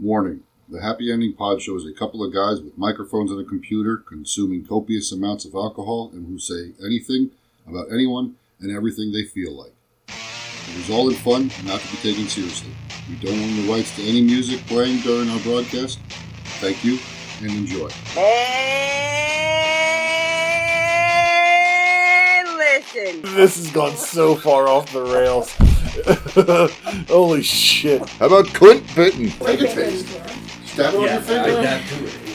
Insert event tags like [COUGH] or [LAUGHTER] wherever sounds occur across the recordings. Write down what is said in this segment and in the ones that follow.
Warning The Happy Ending Pod shows a couple of guys with microphones and a computer consuming copious amounts of alcohol and who say anything about anyone and everything they feel like. It is all in fun and not to be taken seriously. We don't own the rights to any music playing during our broadcast. Thank you and enjoy. Hey, listen. This has gone so far off the rails. [LAUGHS] Holy shit. How about Clint Bitten? Take a taste. Stab it on your finger.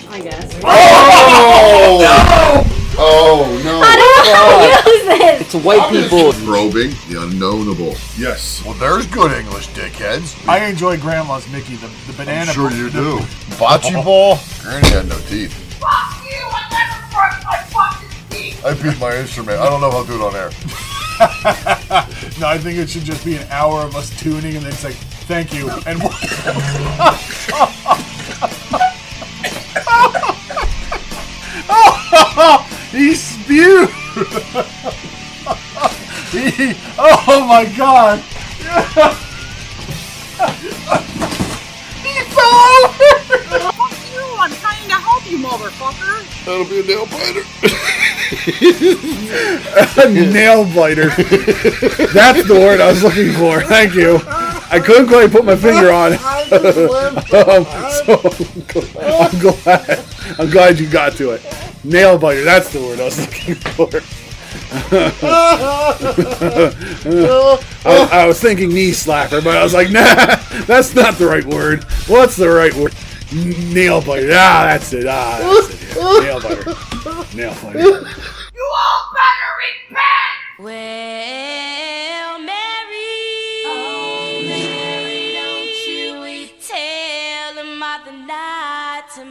I guess. Oh! No! Oh, no. Who knows oh, this? It's white people. Probing the unknowable. Yes. Well, there's good English, dickheads. I enjoy Grandma's Mickey, the, the banana. I'm sure you do. Bocce oh. ball? Granny had no teeth. Fuck you! I never brushed my fucking teeth. I beat my instrument. I don't know if I'll do it on air. [LAUGHS] [LAUGHS] No, I think it should just be an hour of us tuning and then it's like, thank you. And what [LAUGHS] he spewed. [LAUGHS] he, oh my god. he fell trying help you, motherfucker. That'll be a nail biter. [LAUGHS] A nail biter. That's the word I was looking for. Thank you. I couldn't quite put my finger on it. [LAUGHS] Um, [LAUGHS] so I'm glad. I'm glad you got to it. Nail biter. That's the word I was looking for. I, I was thinking knee slapper, but I was like, nah, that's not the right word. What's the right word? N- Nail biter. Ah, that's it. Ah, that's it. Yeah. [LAUGHS] Nail biter. Nail biter. You all better repent. Well, Mary, oh, Mary, don't you tell the mother not to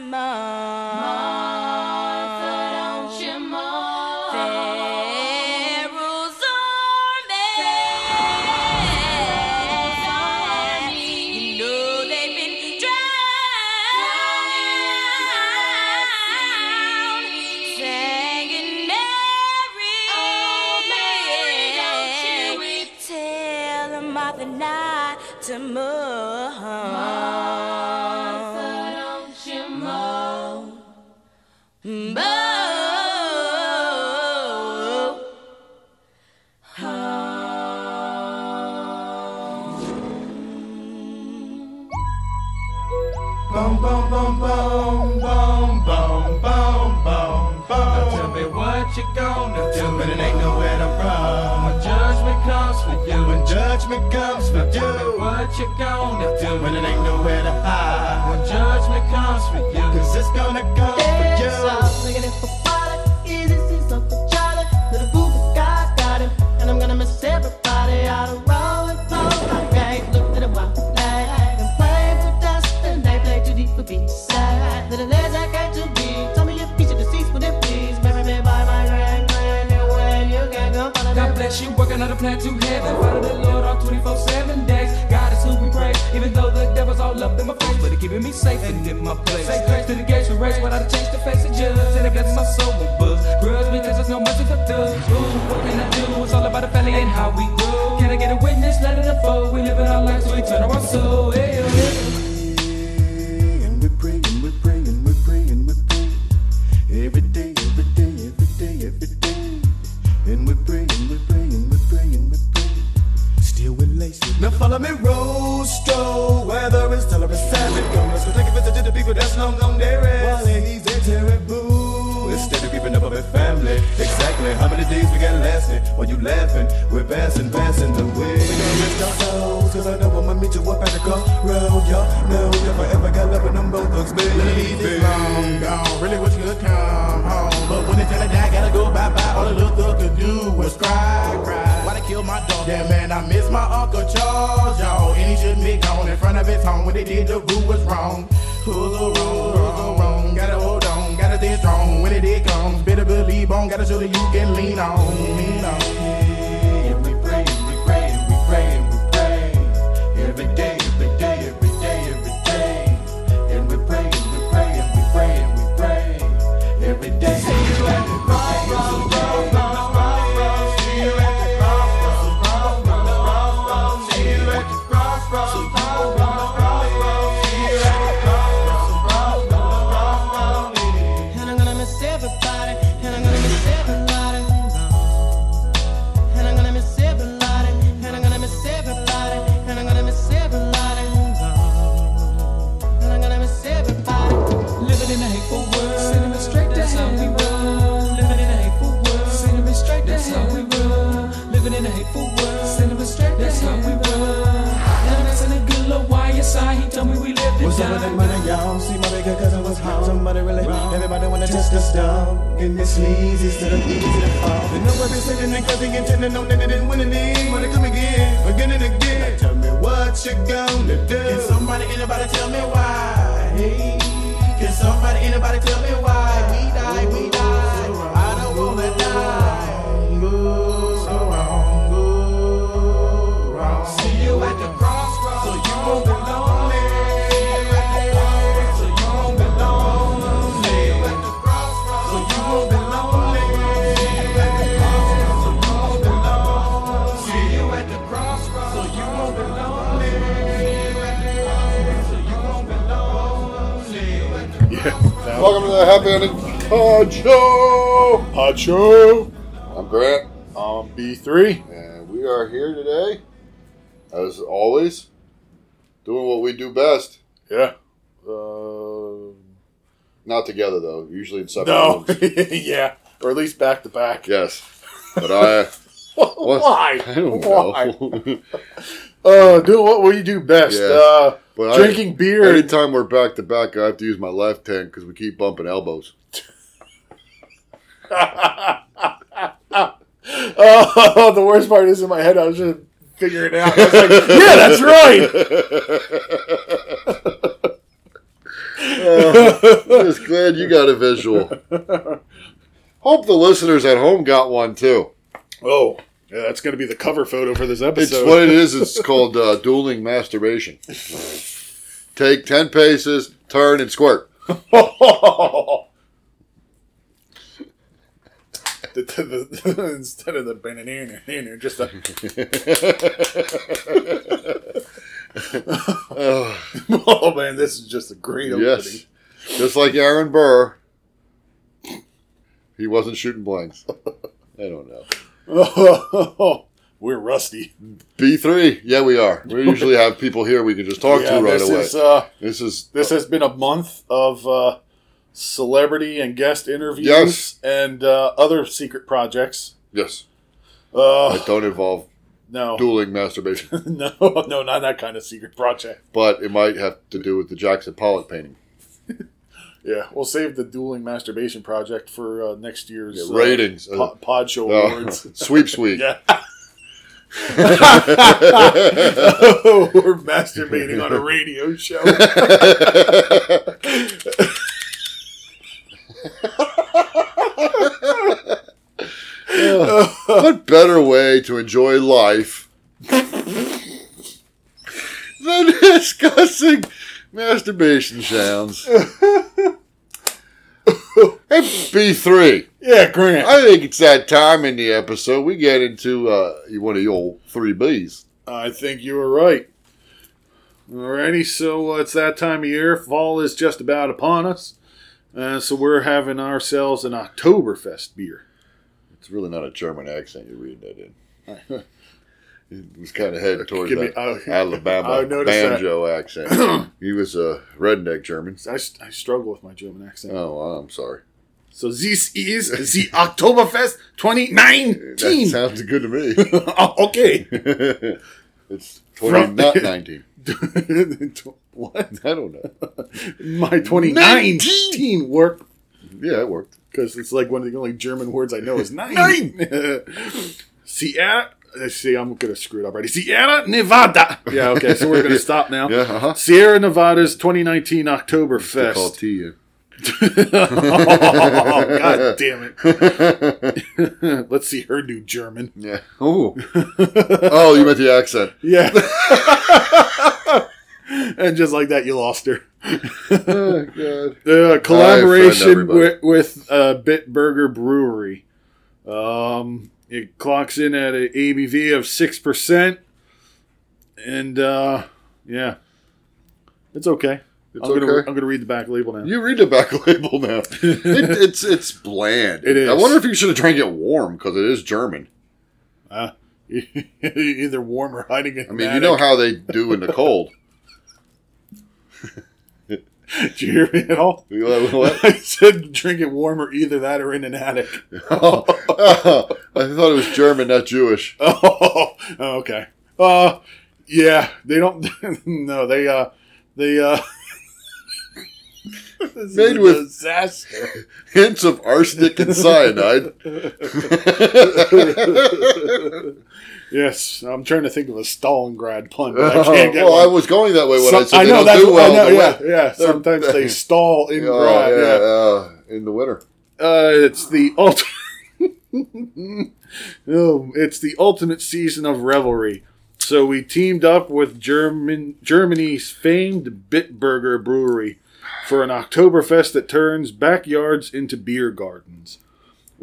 we're passing, the way. Rest our souls, cause I know I'ma meet you up at the crossroad. Y'all know if I ever got love with them both thugs, baby. long gone. Really wish you could come home. But when it's time to die, gotta go bye bye. All the little thug could do was cry, cry. Why they kill my dog? Yeah, man, I miss my Uncle Charles, y'all. And he shouldn't be gone in front of his home. When they did, the rule was wrong. Who's the wrong? Who's the wrong? Gotta hold on, gotta stay strong. When it did comes, better believe on. Gotta show that you can lean on, lean on. Everybody wanna test the stuff. Getting this sleazy instead of easy to the fall. And nobody sitting there cause they intending on that they didn't win any. Wanna come again, again and again. Now tell me what you gonna do. Can somebody, anybody tell me why? Hey, can somebody, anybody tell me why? We die, we die. I don't wanna die. So wrong, go wrong. See you at the crossroads, so you won't be lonely. Yeah. Welcome to the Happy Ending Pod Show. Pod show. I'm Grant, I'm B3. and we are here today, as always, doing what we do best. Yeah. Uh, Not together though. Usually in separate no. rooms. [LAUGHS] yeah. Or at least back to back. Yes, but I. [LAUGHS] Why? I don't Why? know. [LAUGHS] Uh, doing what will you do best. Uh, But I- drinking beer. Anytime we're back to back, I have to use my left hand because we keep bumping elbows. [LAUGHS] oh, the worst part is in my head. I was just figuring it out. I was like, [LAUGHS] yeah, that's right. Uh, just glad you got a visual. [LAUGHS] Hope the listeners at home got one too. Oh, yeah, that's going to be the cover photo for this episode. It's what it is. [LAUGHS] It's called uh, dueling masturbation. Take ten paces, turn, and squirt. [LAUGHS] Instead of the banana, just a, [LAUGHS] oh man, this is just a great opening. yes, just like Aaron Burr. He wasn't shooting blanks. I don't know. [LAUGHS] We're rusty. B three, yeah, we are. We usually have people here we can just talk [LAUGHS] Yeah, to right this away. is uh, this is this has been a month of uh, celebrity and guest interviews Yes. and uh, other secret projects. yes. Uh, That don't involve [LAUGHS] no, dueling masturbation, no, no, not that kind of secret project. but it might have to do with the Jackson Pollock painting. Yeah, we'll save the dueling masturbation project for uh, next year's Yeah, uh, ratings. po- pod show Uh, awards. [LAUGHS] sweep sweep. Yeah. [LAUGHS] [LAUGHS] We're masturbating on a radio show. what better way to enjoy life than discussing masturbation sounds? [LAUGHS] hey, B3. Yeah, Grant. I think it's that time in the episode we get into uh, one of your three Bs. I think you were right. Alrighty, so uh, it's that time of year. Fall is just about upon us. Uh, so we're having ourselves an Oktoberfest beer. It's really not a German accent you're reading that in. It was kind of heading towards me- that I- Alabama [LAUGHS] I noticed that. banjo accent. he was a redneck German. I, I struggle with my German accent. Oh, I'm sorry. So this is the Oktoberfest 2019. That sounds good to me. [LAUGHS] Oh, okay. [LAUGHS] it's 20, not 19. what? I don't know. My 2019 work Yeah, it worked. because it's like one of the only German words I know is nine. Sierra. Let's see, I'm gonna screw it up already. Sierra Nevada. Yeah, okay, so we're gonna [LAUGHS] stop now. Yeah, uh-huh. Sierra Nevada's 2019 Call Oktoberfest. You. [LAUGHS] oh, God damn it. [LAUGHS] Let's see her do German. Yeah. Oh. oh, you meant the accent. Yeah. and just like that, you lost her. Oh, God. Uh, collaboration with, with uh, Bitburger Brewery. Um, it clocks in at an ABV of 6%. And, uh, yeah. It's okay. It's I'm Gonna, okay. I'm going to read the back label now. You read the back [LAUGHS] label now. [LAUGHS] It, it's it's bland. It is. I wonder if you should have drank it warm because it is German. Uh, [LAUGHS] either warm or hiding in I mean, you know how they do in the cold. [LAUGHS] Did you hear me at all? What? [LAUGHS] I said drink it warm or either that or in an attic. [LAUGHS] Oh, oh, I thought it was German, not Jewish. Oh, okay. Uh, yeah, they don't. no, they uh, they uh, Made with- disaster. Hints of arsenic and cyanide. Yes, I'm trying to think of a Stalingrad pun, but I [LAUGHS] can't get well, I was going that way when I said they know that's do well. I know, yeah, yeah. Sometimes they [LAUGHS] stall in Oh, grad. yeah, Yeah, yeah, in the winter. Uh, it's the ultimate. [LAUGHS] no, it's the ultimate season of revelry. So we teamed up with German Germany's famed Bitburger Brewery for an Oktoberfest that turns backyards into beer gardens.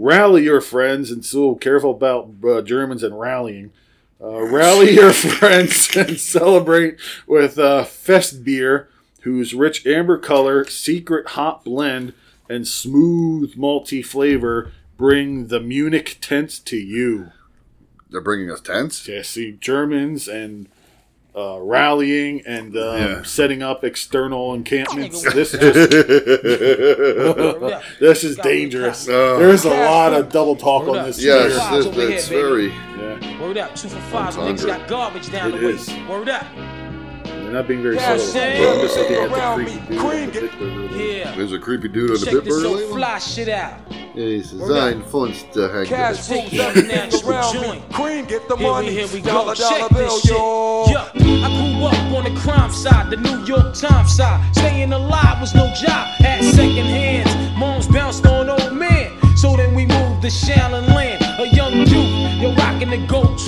Rally your friends, and so careful about uh, Germans and rallying. Uh, rally [LAUGHS] your friends and celebrate with uh, Fest beer, whose rich amber color, secret hop blend, and smooth malty flavor bring the Munich tents to you. They're bringing us tents. Yeah, see Germans and uh, rallying and um, Yeah. setting up external encampments. This is just, [LAUGHS] this is dangerous. Uh, There's a lot of double talk on this. yes, this, over it's very. Yeah, Word up, two for five. That's Niggas got garbage down It the way. is. Word up. They're not being very Yeah, subtle. Shane. I'm just looking at the creepy dude cream with the Bitburger. Yeah. There's a creepy dude on the Check this Bitburger label. fly shit out. Yeah, he's designed funds to hang Cash the Take rules your everything natural around me. joint. Cream, get the Here we, money. here we go. dollar, dollar Check bill, this shit. yo. Yo, I grew up on the crime side, the New York Times side. Staying alive was no job. Had second hands. Moms bounced on old man. So then we moved to Shallon Land. A young youth, you're rocking the gold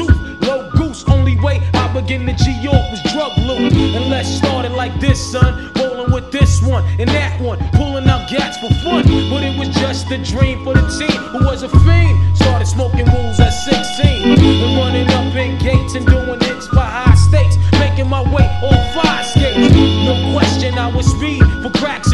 I begin to G York was drug loot. And let's start it like this, son. Rolling with this one and that one. Pulling out gats for fun. But it was just a dream for the team who was a fiend. Started smoking rules at 16. And running up in gates and doing hits by high stakes. Making my way on five skates. No question I was speed for cracks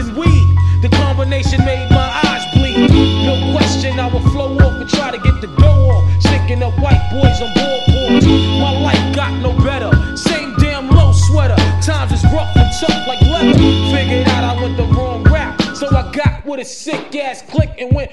ass click and went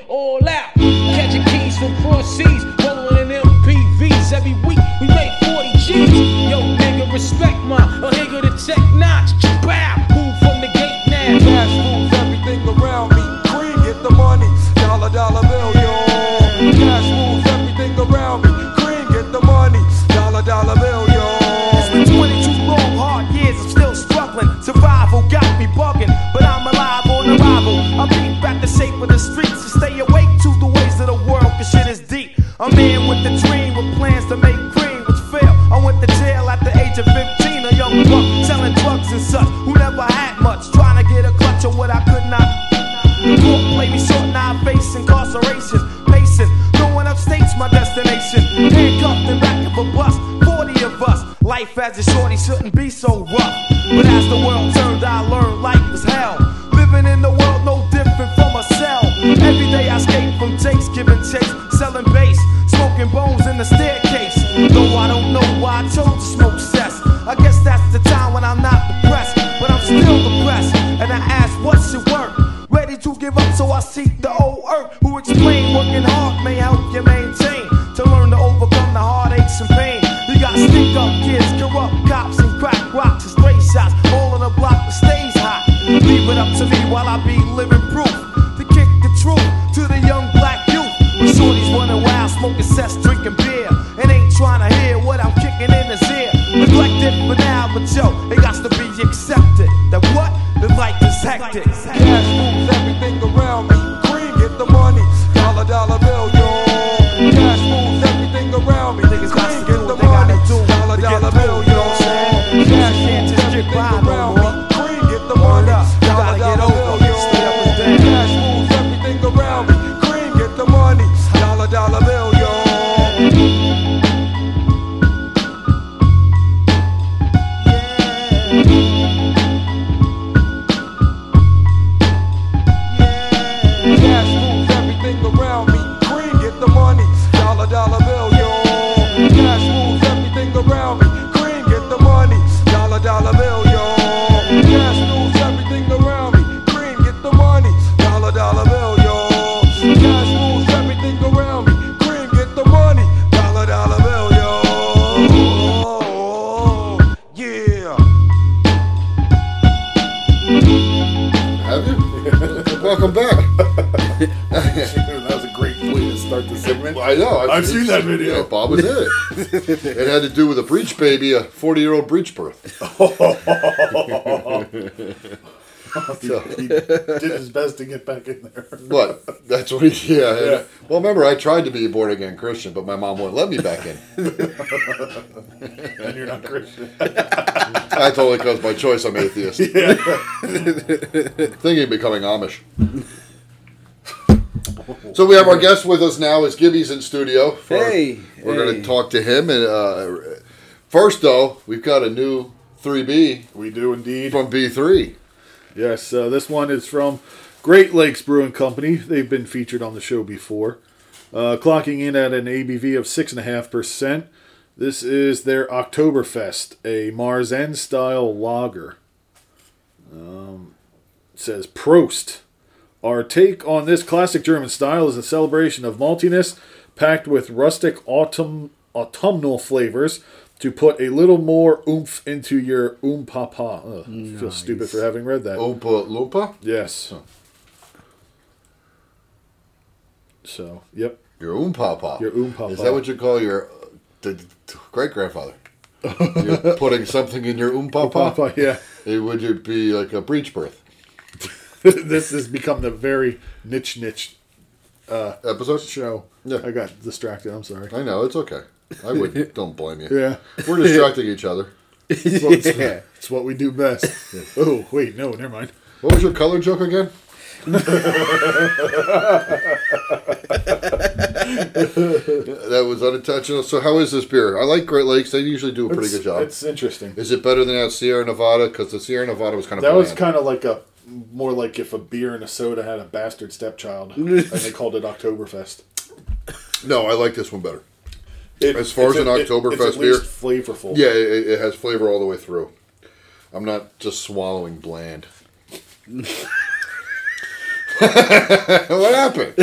breech baby, a 40 year old breech birth. [LAUGHS] he did his best to get back in there. What? That's what he. Yeah. Yeah. Well, remember, I tried to be a born again Christian, but my mom wouldn't let me back in. [LAUGHS] And you're not Christian. [LAUGHS] That's only because by choice I'm atheist. Thinking of becoming Amish. So we have our guest with us now. Is Gibby's in studio? for- Hey, we're going to talk to him. And uh, first, though, we've got a new 3B We do indeed. from B3. Yes, uh, this one is from Great Lakes Brewing Company. They've been featured on the show before. Uh, clocking in at an ABV of 6.5%. This is their Oktoberfest, a Marzen style lager. Um, it says Prost. Our take on this classic German style is a celebration of maltiness packed with rustic autumn, autumnal flavors to put a little more oomph into your oom papa. Ugh, I feel stupid for having read that. Oompa Loompa? Yes. So, yep. Your Oom Papa. Your Oom Papa. Is that what you call your uh, great grandfather? [LAUGHS] You're putting something in your Oom Papa? Papa, yeah. Eh, Would it be like a breech birth [LAUGHS] this has become the very niche niche episode? show. Yeah. I got distracted. I'm sorry. I know, it's okay. I would [LAUGHS] don't blame you. Yeah. We're distracting each other. It's what, it's- [LAUGHS] it's what we do best. Oh, wait, no, never mind. What was your color joke again? [LAUGHS] that was unintentional. So how is this beer? I like Great Lakes. They usually do a pretty It's, good job. it's interesting. Is it better than that Sierra Nevada? Because the Sierra Nevada was kind of That was kind of like a more like if a beer and a soda had a bastard stepchild and they called it Oktoberfest. No, I like this one better. It- As far it's as an at- it- Oktoberfest it's at beer? flavorful. Yeah, it, it has flavor all the way through. I'm not just swallowing bland. [LAUGHS] what happened?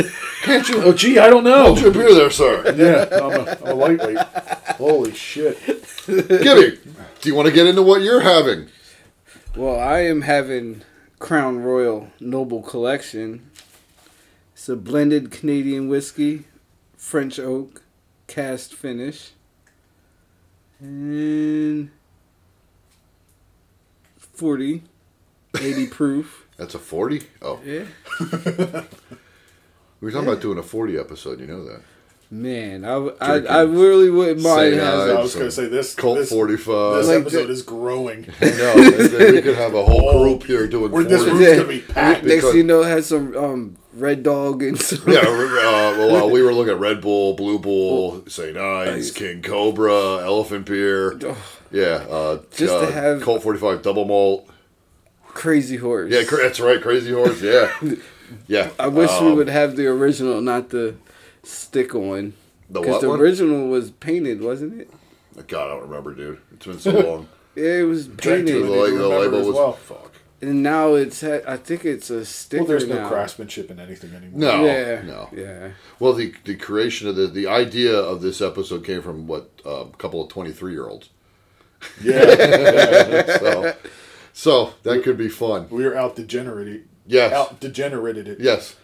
Can't you Oh, gee, I don't know. hold your beer there, sir? Yeah, I'm a, I'm a lightweight. Holy shit. Gibby, do you want to get into what you're having? Well, I am having Crown Royal Noble Collection. It's a blended Canadian whiskey, French oak, cast finish, and 40, 80 [LAUGHS] proof. That's a 40? Oh. Yeah. [LAUGHS] We were talking about doing a 40 episode, you know that. Man, I I really wouldn't mind Say. I was going to say this. Colt this, 45. This Like episode the- is growing. [LAUGHS] no, we could have a whole Oh, group here doing Where 40. this room's going to be packed. Next thing you know, it has some um, Red Dog and some. Yeah, uh, [LAUGHS] well, we were looking at Red Bull, Blue Bull, St. Ives, King Cobra, Elephant Beer. Yeah, uh, Just to uh, have- Colt 45 Double Malt. Crazy Horse. Yeah, cra- that's right, Crazy Horse. Yeah, [LAUGHS] yeah. I wish we Um, would have the original, not the stick on. The Because what the one? original was painted, wasn't it? God, I don't remember, dude. It's been so long. [LAUGHS] Yeah, it was Drank the, painted. many. la- do the label as was well. fuck. And now it's, I think it's a sticker Well, there's no now. craftsmanship in anything anymore. No, yeah. no. Yeah. Well, the the creation of the the idea of this episode came from what uh, a couple of twenty three year olds. Yeah. [LAUGHS] So, so that could be fun. we are out degenerated. Yes. Out degenerated it. Yes.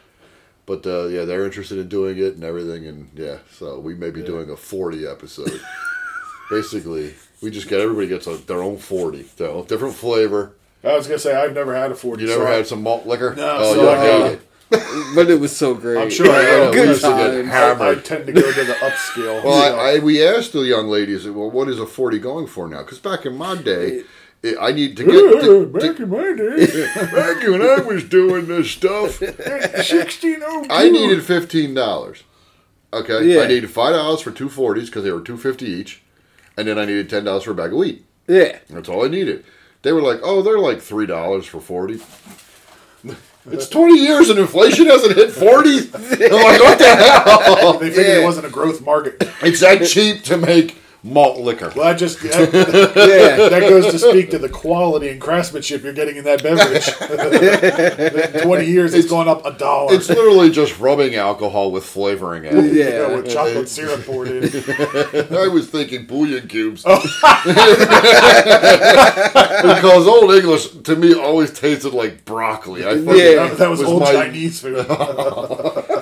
But uh, yeah, they're interested in doing it and everything, and yeah, so we may be doing a forty episode. [LAUGHS] Basically, we just get everybody gets a, their own forty, their own different flavor. I was going to say, I've never had a 40. You never so I- had some malt liquor? No, oh, so you I- hate it. [LAUGHS] But it was so great. I'm sure I Yeah, had a used good to get time. hammered. I, I tend to go to the upscale. Well. I, I we asked the young ladies, well, what is a forty going for now? Because back in my day, I need to get Yeah, to, back to- in my day, [LAUGHS] back when I was doing this stuff. [LAUGHS] 1602. I needed fifteen dollars. Okay, Yeah. I needed five dollars for two forties because they were two fifty each, and then I needed ten dollars for a bag of wheat. Yeah. That's all I needed. They were like, "Oh, they're like three dollars for 40 [LAUGHS] It's twenty years and inflation hasn't hit forty. [LAUGHS] I'm like, what the hell? They figured Yeah. it wasn't a growth market. It's that cheap to make malt liquor. Well, I just [LAUGHS] that, Yeah. that goes to speak to the quality and craftsmanship you're getting in that beverage. in [LAUGHS] [LAUGHS] Twenty years, it's gone up a dollar. It's literally just rubbing alcohol with flavoring in it. Yeah. Yeah, with chocolate syrup poured in. I was thinking bouillon cubes. Oh. because Old English to me always tasted like broccoli. I Yeah. That, that was, old my- Chinese food.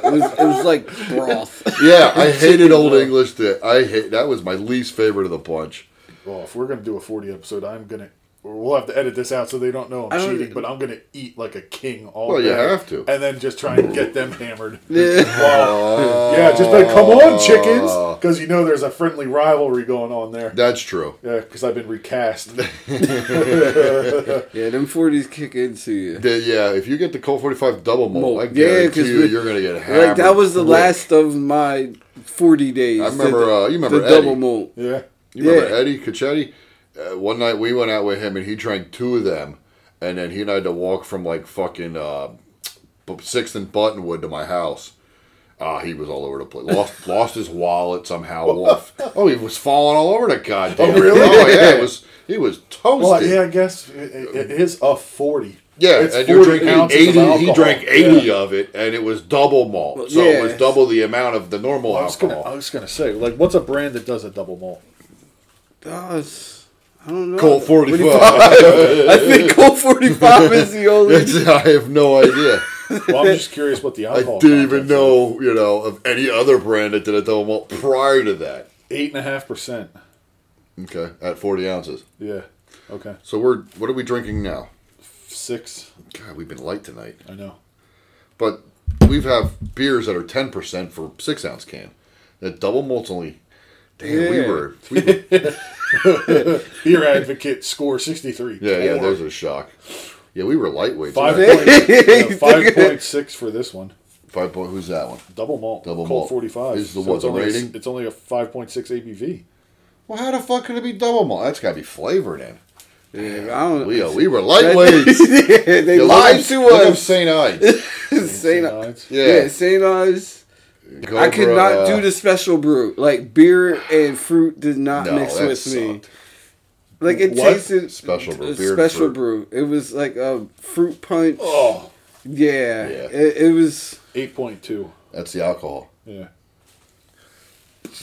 It was, it was like broth. Yeah, I [LAUGHS] hated Old English. To, I hate that was my least favorite of the bunch. well, if we're gonna do a forty episode, I'm gonna. Or We'll have to edit this out so they don't know I I'm don't- cheating, but I'm gonna eat like a king all Well, day. you have to. and then just try and get them hammered. [LAUGHS] Yeah. Wow. yeah, just like come on, chickens, because you know there's a friendly rivalry going on there. That's true. Yeah, because I've been recast. [LAUGHS] [LAUGHS] Yeah, them 40s kick into you. The- yeah, if you get the Colt 45 double malt, Malt. I Yeah, guarantee 'cause you, we- you're gonna get hammered. Like, that was the quick. last of my 40 days. I remember, The- uh, you remember the Eddie. double malt. yeah. You remember Yeah. Eddie Cachetti? Uh, one night we went out with him and he drank two of them, and then he and I had to walk from like fucking uh, Sixth and Buttonwood to my house. Ah, he was all over the place. Lost [LAUGHS] lost his wallet somehow. [LAUGHS] Off. Oh, he was falling all over the goddamn. Oh, really? Oh yeah, it was. He was toasted. Well, yeah, I guess it, it is a forty. Yeah, It's and you're drinking ounces of eighty. He drank eighty Yeah. of it, and it was double malt, so it was double the amount of the normal I was gonna, alcohol. I was gonna say, like, what's a brand that does a double malt? Does it's- I don't know. Colt forty five. [LAUGHS] I think Colt 45 is the [LAUGHS] only. I have no idea. [LAUGHS] Well, I'm just curious what the alcohol. I didn't even content's know, you know, of any other brand that did a double malt prior to that. eight and a half percent. Okay, at forty ounces. Yeah. Okay. So we're what are we drinking now? Six. God, we've been light tonight. I know. But we've have beers that are ten percent for six ounce can. That double malt's only. Damn, we were. [LAUGHS] We were Beer Advocate score sixty three. yeah, yeah. There's a shock. Yeah, we were lightweight. Five tonight. [LAUGHS] point [LAUGHS] five point six for this one. Five point. Who's that one? Double malt. Double Colt malt. forty five. Is the what, it's the only a- rating? it's only a five point six ABV. Well, how the fuck could it be double malt? That's got to be flavored in. Yeah, I don't We, uh, we were lightweights. yeah, they Yeah, look lied up- to look up us. St. Ides. Saint, Nice. Yeah. yeah, Saint Ives. Go I could not uh, do the special brew. Like beer and fruit did not No, mix that with me. sucked. Like it What? tasted Special brew, beer special brew. It was like a fruit punch. Oh, Yeah, Yeah. It, it was. eight point two. That's the alcohol. Yeah.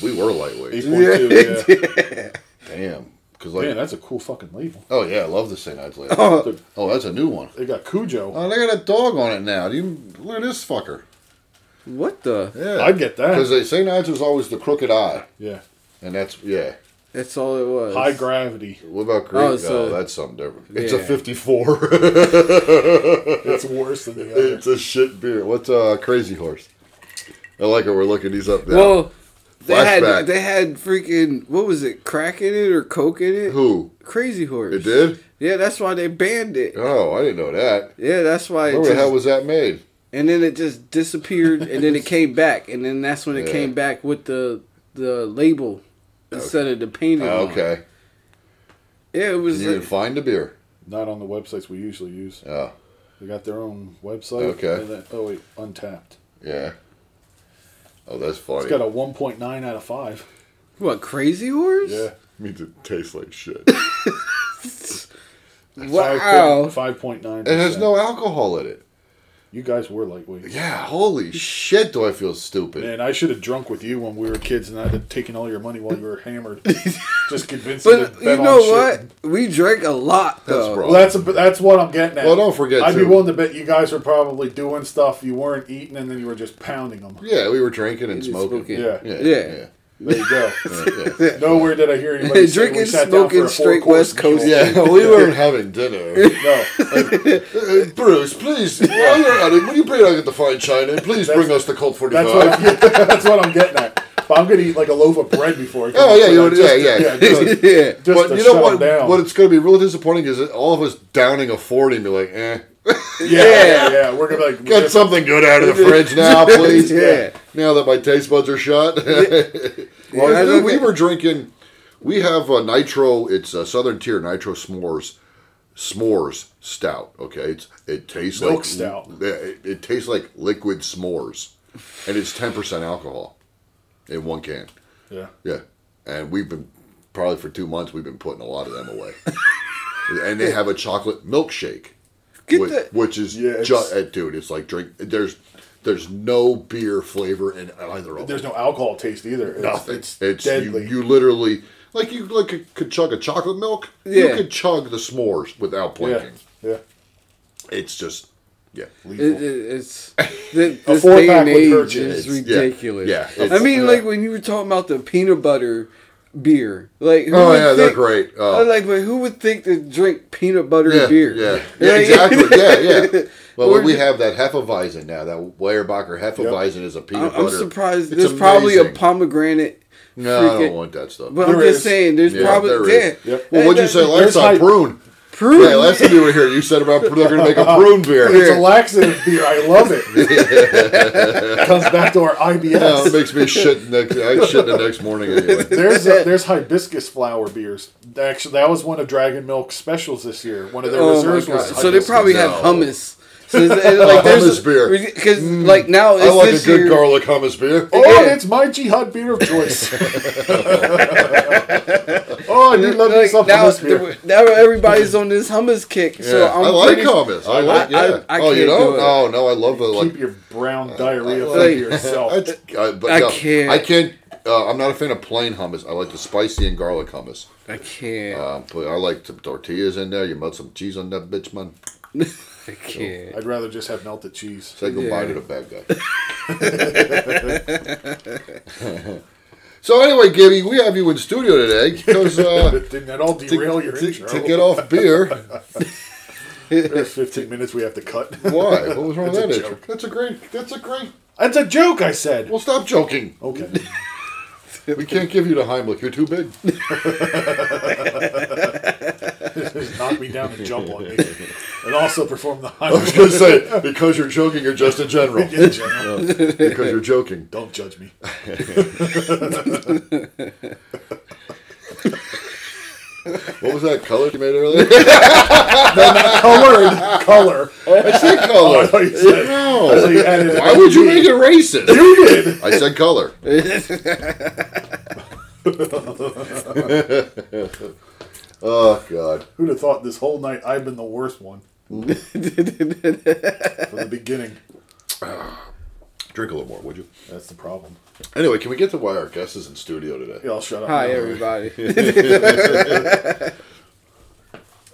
We were lightweight. Eight point two. Yeah. [LAUGHS] Damn. Cause like, Man, that's a cool fucking label. oh yeah, I love the St. Ides label. Oh, Oh, that's a new one. They got Cujo. Oh, they got a dog on it now. Do you look at this fucker? What the? Yeah, I'd get that. because St. Ides was always the crooked eye, Yeah. and that's yeah. That's all it was. High gravity. What about Greek? Oh, Oh, so- that's something different. It's a 54. It's worse than the other. it's a shit beer. What's uh Crazy Horse? I like it. We're looking these up now. Well, they Flashback. had they had freaking what was it? Crack in it or coke in it? Who? Crazy Horse. It did? Yeah, that's why they banned it. Oh, I didn't know that. Yeah, that's why. It Where the hell was that made? And then it just disappeared, and then it [LAUGHS] came back, and then that's when it Yeah. came back with the the label instead of the painting. Ah, oh, one. okay. Yeah, it was. You didn't like- find the beer. Not on the websites we usually use. Oh, They got their own website. Okay. And then, oh wait, Untapped. yeah. Oh, that's funny. It's got a 1.9 out of five. what Crazy Horse? Yeah. means it tastes like shit. [LAUGHS] Wow. Five point nine. it has no alcohol in it. You guys were lightweight. Yeah, holy shit, do I feel stupid. Man, I should have drunk with you when we were kids, and I'd have taken all your money while you were hammered. [LAUGHS] Just convinced you to But bet you know on what? shit. We drank a lot That's though. wrong. Well, that's a, that's what I'm getting at. Well, don't forget, I'd be too- willing to bet you guys were probably doing stuff you weren't eating, and then you were just pounding them. Yeah, we were drinking and You smoking. smoking. Yeah. Yeah. Yeah. Yeah. There you go. [LAUGHS] yeah, yeah. [LAUGHS] Nowhere did I hear anybody say Drinking, we sat down for smoking, a straight West Coast. meal. Yeah, we weren't having dinner. [LAUGHS] No, Uh, Bruce, please, while you're at it, will you bring out the fine china and please bring us the Colt 45? that's what I'm, that's what I'm getting at. But I'm gonna eat like a loaf of bread before. I come Oh, yeah, you with would- that, yeah, yeah. just, yeah. just but to you know shut what? 'em down. What it's going to be real disappointing is that all of us downing a 40 and be like, eh. [LAUGHS] yeah, yeah. We're gonna like, Get something good out of the fridge [LAUGHS] now, please. Yeah. Now that my taste buds are shut. [LAUGHS] well, dude, we were drinking. We have a nitro. It's a Southern Tier Nitro S'mores. S'mores stout. Okay, it's it tastes Milk like stout. It, it tastes like liquid s'mores, and it's ten percent alcohol in one can. yeah. Yeah, and we've been probably for two months we've been putting a lot of them away. and they have a chocolate milkshake, Get which, that- which is Yeah, it's- just eh, dude. It's like drink. There's there's no beer flavor in either of them. There's no alcohol taste either. It's, Nothing. It's, It's, you, deadly. you literally like you like could, could chug a chocolate milk. Yeah. You could chug the s'mores without blinking. yeah. It's just yeah. It, it, it's [LAUGHS] th- A this day and age is It's- yeah, ridiculous. yeah, I mean, yeah. like when you were talking about the peanut butter beer, like who Oh would yeah, they're think- great. I Oh. was like, but who would think to drink peanut butter yeah, beer? Yeah, yeah, Like- exactly. [LAUGHS] Yeah, yeah. Well, Or we ju- have that Hefeweizen now. That Weyerbacher Hefeweizen is a peanut I'm, I'm surprised. It's There's probably a pomegranate. No, I don't want that stuff. But I'm There just saying, there's Yeah, probably there yeah. Yep. Well, what'd you say last There's time? hype. Prune. Prune. Yeah, last time you were here, you said about they're going to make a [LAUGHS] prune beer. It's a laxative beer. I love it. [LAUGHS] Comes back to our IBS. [LAUGHS] Yeah, it makes me shit. Next, I shit the next morning anyway. There's uh, there's hibiscus flower beers. Actually, that was one of Dragon Milk's specials this year. One of their Oh reserves god! was So they hibiscus. probably have No. hummus. So it's, it's like there's Hummus beer. because like now it's I like a good year. garlic hummus beer. Oh, Yeah. it's my jihad beer of choice. [LAUGHS] [LAUGHS] oh, I do love me Like, some now, hummus beer. now everybody's on this hummus kick. Yeah, So I'm I like pretty- hummus. I like. I- Yeah. I oh, you can't don't? do it. Oh no, I love the like. Keep your brown diarrhea I thing like- to yourself. I, I, but I no, can't. I can't. Uh, I'm not a fan of plain hummus. I like the spicy and garlic hummus. I can't. Uh, but I like some tortillas in there. You melt some cheese on that bitch, man. [LAUGHS] [LAUGHS] I can't. I'd rather just have melted cheese. Say goodbye Yeah. to the bad guy. [LAUGHS] so anyway, Gibby, we have you in studio today because uh, [LAUGHS] Didn't that all derail your to, intro? to get off beer. There's 15 minutes we have to cut. Why? What was wrong with It's a that? intro? joke. That's a great. That's a great. That's a joke, I said. Well, stop joking. Okay. We can't give you the Heimlich. You're too big. Just [LAUGHS] knock me down and jump on me. [LAUGHS] And also perform the I was going to say because you're joking or just in general. [LAUGHS] In general. because you're joking. Don't judge me. What was that color you made earlier? Not colored color. I said Oh, I color. thought you said. I No. thought you added Why would you make it racist? You did. I said color. Oh God. [LAUGHS] Who'd have thought this whole night I've been the worst one from the beginning? Drink a little more, would you? That's the problem. Anyway, can we get to why our guest is in studio today? Yeah, I'll shut up. Hi now. everybody. [LAUGHS] [LAUGHS]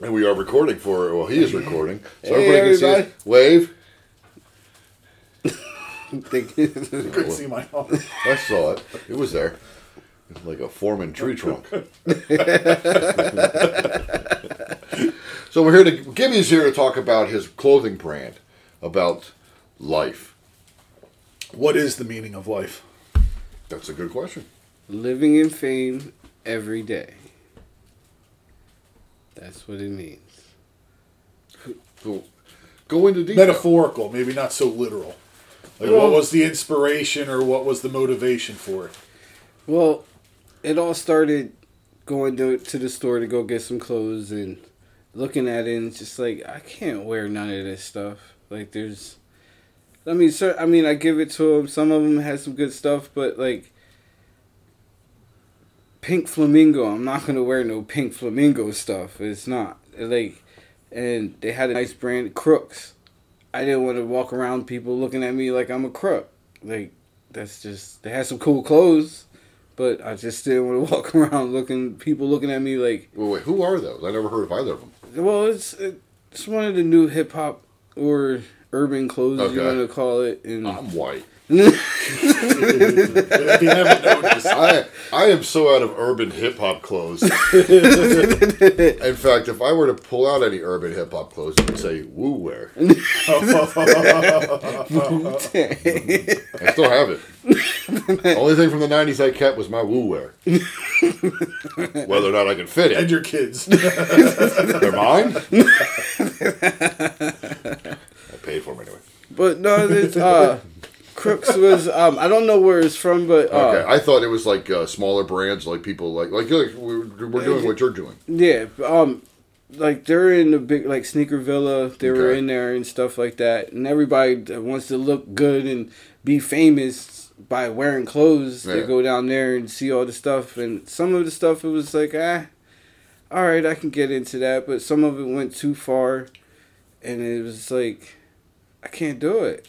And we are recording for. Well, he is recording, so Hey, everybody can see everybody. us. Wave. Thank You couldn't see my arm. I saw it. It was there. It's like a foreman tree [LAUGHS] trunk. [LAUGHS] so we're here to. Gibby's here to talk about his clothing brand, about life. What is the meaning of life? That's a good question. Living in fame every day. That's what it means. So go into detail. Metaphorical, maybe not so literal. Like, what was the inspiration or what was the motivation for it? Well, it all started going to, to the store to go get some clothes and looking at it and it's just like I can't wear none of this stuff. Like there's, I mean, sir, I mean, I give it to them. Some of them has some good stuff, but like pink flamingo, I'm not gonna wear no pink flamingo stuff. It's not like, and they had a nice brand, Crooks. I didn't want to walk around people looking at me like I'm a crook. Like that's just they had some cool clothes, but I just didn't want to walk around looking people looking at me like. Wait, wait, who are those? I never heard of either of them. Well, it's it's one of the new hip hop or urban clothes you want to call it, and I'm white. If you haven't noticed, I I am so out of urban hip hop clothes. In fact, if I were to pull out any urban hip hop clothes, it would say woo wear. I still have it. Only thing from the '90s I kept was my woo wear. Whether or not I can fit it, and your kids. they're mine. I paid for them anyway. but no, it's uh, Crooks was um I don't know where it's from, but uh, Okay, I thought it was like uh, smaller brands, like people like like, like we're, we're doing what you're doing. Yeah, um, like they're in the big like Sneaker Villa. They were in there and stuff like that, and everybody that wants to look good and be famous by wearing clothes. They go down there and see all the stuff, and some of the stuff it was like, ah, all right, I can get into that, but some of it went too far, and it was like, I can't do it.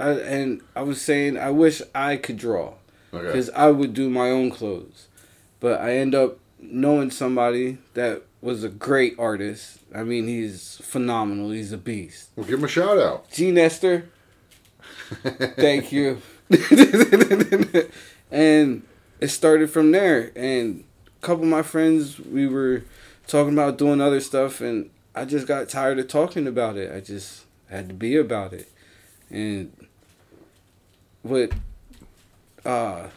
I, and I was saying I wish I could draw Okay. because I would do my own clothes, but I end up knowing somebody that was a great artist. I mean, he's phenomenal. He's a beast. Well, give him a shout out. Gene Esther. [LAUGHS] Thank you. [LAUGHS] and it started from there. And a couple of my friends, we were talking about doing other stuff, and I just got tired of talking about it. I just had to be about it. And with uh,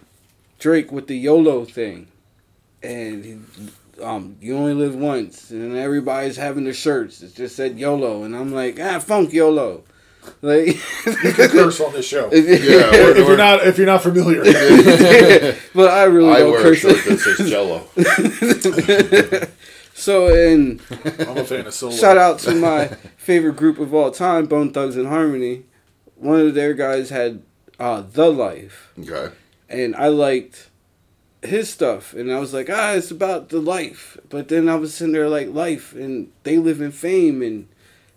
Drake with the YOLO thing, and he, um, you only live once, and everybody's having their shirts. It just said YOLO, and I'm like, ah, funk YOLO. Like, [LAUGHS] You can curse on this show. [LAUGHS] Yeah, we're- if you're not if you're not familiar. [LAUGHS] but I really I don't wear a curse. shirt that says Jello. so, and I'm a fan of Solo. shout out to my favorite group of all time, Bone Thugs-n-Harmony. One of their guys had uh, The Life, Okay. and I liked his stuff, and I was like, ah, it's about the life. But then I was sitting there like life, and they live in fame, and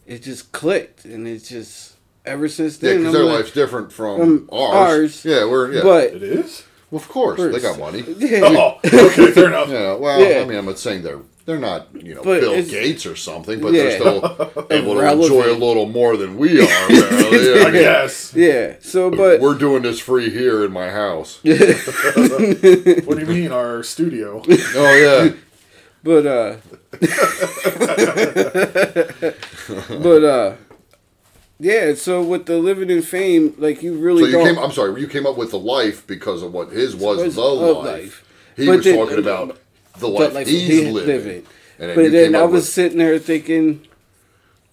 it just clicked, and it just ever since Yeah, then, because their like, life's different from from ours. ours. Yeah, we're yeah. But It is? well, of course, they Course. got money. [LAUGHS] yeah, Oh, okay, fair enough. Yeah, well, Yeah. I mean, I'm not saying they're they're not you know But Bill Gates or something, but Yeah. they're still [LAUGHS] able to Relevant. enjoy a little more than we are. [LAUGHS] apparently. Yeah, I guess. yeah. So, but We're doing this free here in my house. [LAUGHS] What do you mean, our studio? Oh yeah, But uh But uh yeah, so with the living in fame, like you really so you don't came. I'm sorry, you came up with the life because of what his was, Was the life. life. He But was then- talking about the but, life like, he's he living. living. And But then I was with- sitting there thinking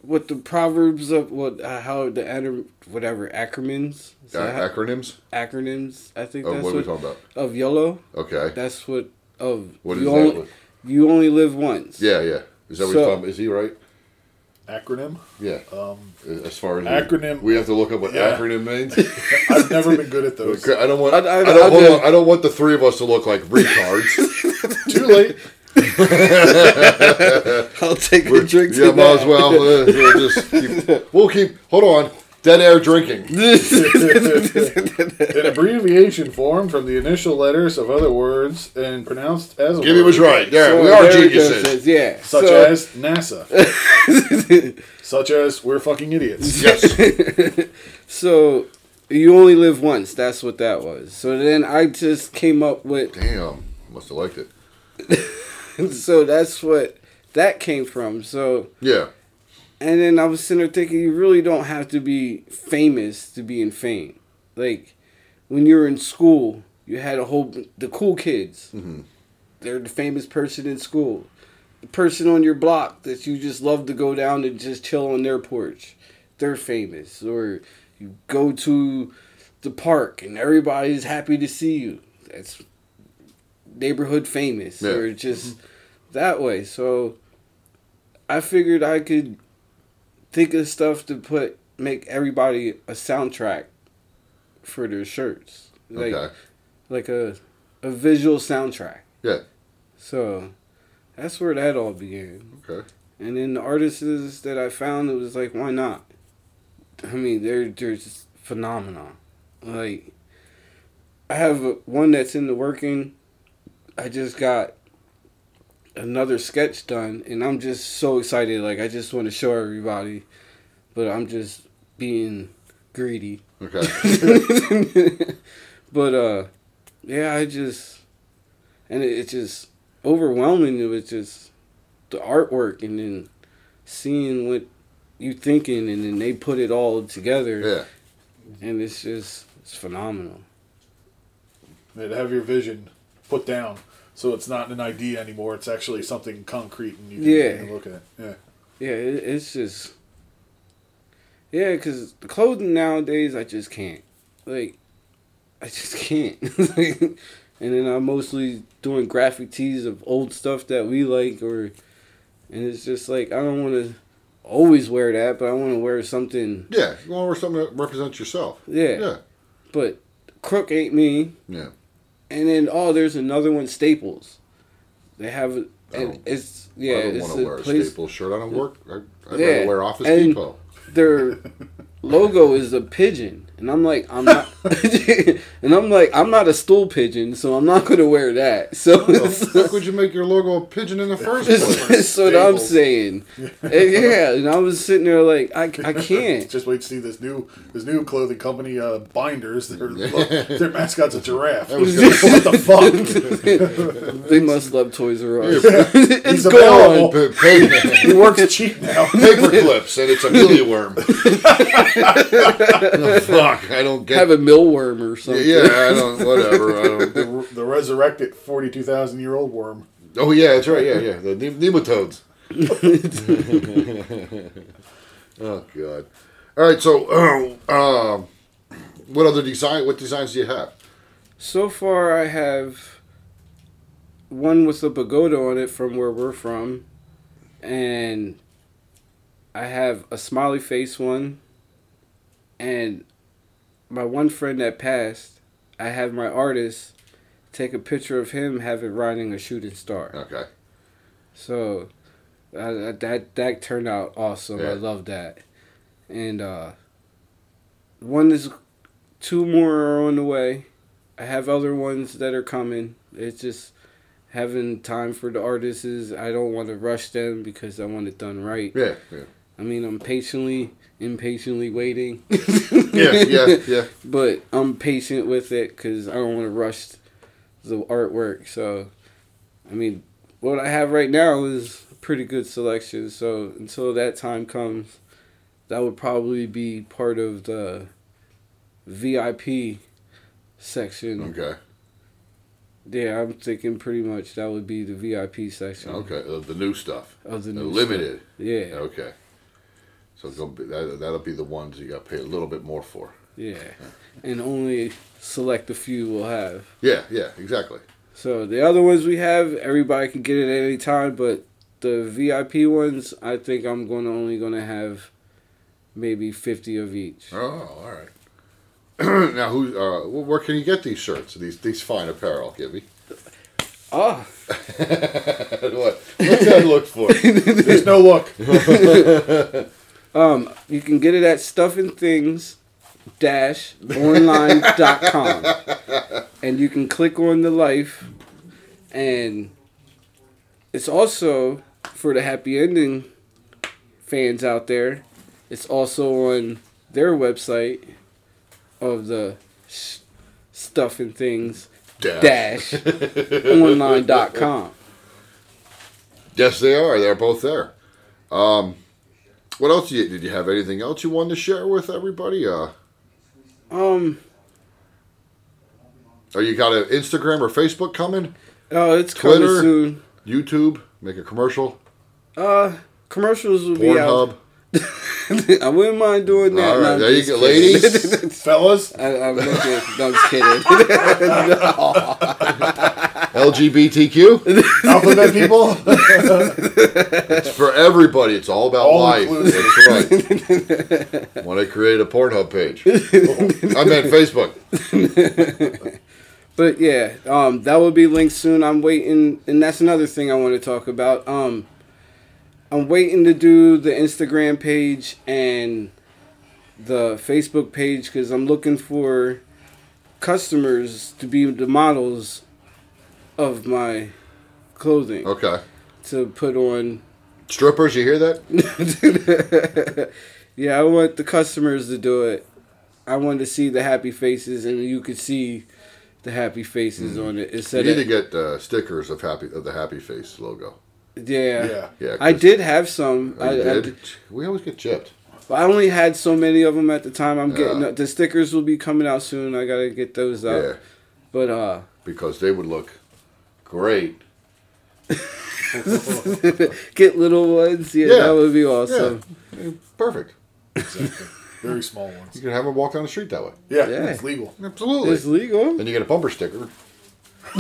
what the proverbs of what uh, how the whatever acronyms uh, acronyms. acronyms I think Oh, that's what are we talking about? of YOLO. Okay. That's what of What you is only that? you only live once. Yeah, yeah. Is that what you're talking about? Is he right? Acronym? Yeah. Um, As far as acronym- we have to look up what Yeah. acronym means. [LAUGHS] I've never been good at [LAUGHS] those. I don't want. I- I, I- don't, I hold on, I don't want the three of us to look like retards. [LAUGHS] Too late. I'll take a drink. yeah, to might as well. Uh, we'll just keep, we'll keep. Hold on. Dead air drinking. [LAUGHS] An abbreviation formed from the initial letters of other words and pronounced as a Gibby word, was right. There, So we are there it geniuses. goes, Yeah. Such so, as NASA. [LAUGHS] Such as we're fucking idiots. Yes. [LAUGHS] So you only live once. That's what that was. So then I just came up with. Damn. Must have liked it. So that's what that came from. So Yeah. And then I was sitting there thinking, you really don't have to be famous to be in fame. Like when you were in school, you had a whole the cool kids. Mm-hmm. They're the famous person in school. The person on your block that you just love to go down and just chill on their porch. They're famous. Or you go to the park and everybody's happy to see you. That's neighborhood famous. Yeah. Or just that way. So I figured I could think of stuff to put make everybody a soundtrack for their shirts. Like Okay. like a a visual soundtrack. Yeah. So that's where that all began. Okay. And then the artists that I found, it was like, why not? I mean, they're they're just phenomenal. Like, I have one that's in the working. I just got another sketch done, and I'm just so excited. Like, I just want to show everybody, but I'm just being greedy. Okay. [LAUGHS] but uh, yeah, I just and it, it's just overwhelming. It was just the artwork, and then seeing what you thinking, and then they put it all together. Yeah. and it's just it's phenomenal. Yeah, to have your vision put down so it's not an idea anymore. It's actually something concrete and you can, Yeah. you can look at. Yeah. Yeah, it, it's just yeah, because the clothing nowadays, I just can't. Like, I just can't. [LAUGHS] and then I'm mostly doing graphic tees of old stuff that we like, or and it's just like I don't want to always wear that, but I want to wear something. Yeah. You want to wear something that represents yourself. Yeah. Yeah. But Crook ain't me. Yeah. And then oh, there's another one, Staples. They have and it's yeah, I don't want to wear a place- Staples shirt. I don't work. I, I'd Yeah, rather wear Office and Depot. Their [LAUGHS] logo is a pigeon, and I'm like, I'm not, [LAUGHS] and I'm like, I'm not a stool pigeon, so I'm not gonna wear that. [LAUGHS] So How the fuck would you make your logo a pigeon in the [LAUGHS] first place? that's what I'm saying. And yeah, and I was sitting there like, I, I can't. Just wait to see this new this new clothing company, uh, Binders. Their their mascot's a giraffe. what the fuck? they must love Toys R Us. He's it's available. gone. Paper, he works cheap now. paper clips, and it's a mealyworm. Fuck, I don't get. Have a millworm or something. yeah, I don't. Whatever. I don't. [LAUGHS] the, the resurrected forty two thousand year old worm. Oh yeah, that's right. Yeah, yeah. The ne- nematodes. [LAUGHS] oh god. All right. So, uh, [CLEARS THROAT] um, what other design? What designs do you have? So far, I have one with a pagoda on it from where we're from, and I have a smiley face one, and my one friend that passed, I have my artist take a picture of him having riding a shooting star. Okay. So uh, that that turned out awesome. Yeah. I love that. And uh one is two more are on the way. I have other ones that are coming. It's just having time for the artists is I don't want to rush them because I want it done right. Yeah. Yeah. I mean, I'm patiently, impatiently waiting. [LAUGHS] Yeah, yeah, yeah. But I'm patient with it because I don't want to rush the artwork. So, I mean, what I have right now is a pretty good selection. So until that time comes, that would probably be part of the VIP section. Okay. Yeah, I'm thinking pretty much that would be the VIP section. Okay. Uh, the new stuff. Of the The new limited. stuff. Yeah. Okay. So be, that, that'll be the ones you got to pay a little bit more for. Yeah. And only select a few will have. Yeah. Yeah. Exactly. So the other ones we have, everybody can get it at any time, but the VIP ones, I think I'm gonna only gonna have maybe fifty of each. Oh, all right. [CLEARS THROAT] now, who? Uh, where can you get these shirts? These these fine apparel, Gibby. Ah, [LAUGHS] what? What's that look for? [LAUGHS] There's no look. [LAUGHS] um, you can get it at Stuff and Things dash online.com [LAUGHS] and you can click on the life and it's also for the happy ending fans out there it's also on their website of the sh- stuff and things Dash. dash online.com Yes, they are. They're both there. Um, what else? You, did you have anything else you wanted to share with everybody? Uh, um or you got an Instagram or Facebook coming? oh it's coming Twitter, soon YouTube, make a commercial. uh commercials will be out Pornhub. [LAUGHS] I wouldn't mind doing that. All No, I'm there you go, kidding. ladies. [LAUGHS] Fellas, I, I'm looking. No, I'm just kidding. [LAUGHS] LGBTQ. [LAUGHS] alphabet people. [LAUGHS] It's for everybody. It's all about All life. That's right. when I create a Pornhub page, I meant Facebook. [LAUGHS] but yeah, um, that will be linked soon. I'm waiting, and that's another thing I want to talk about. Um, I'm waiting to do the Instagram page and the Facebook page because I'm looking for customers to be the models of my clothing Okay. to put on Strippers, you hear that? [LAUGHS] yeah, I want the customers to do it. I want to see the happy faces, and you could see the happy faces on it. You Instead need to get uh, stickers of happy of the happy face logo. yeah, Yeah. Yeah, I 'cause- did have some. Oh, I, I did? did- We always get chipped. but I only had so many of them at the time. I'm getting Yeah. the stickers will be coming out soon. I gotta get those out. Yeah, But uh, because they would look great. [LAUGHS] get little ones. Yeah, Yeah. that would be awesome. Yeah, perfect. Very small ones. You can have them walk down the street that way. Yeah, Yeah. it's legal. Absolutely. It's legal. Then you get a bumper sticker. [LAUGHS]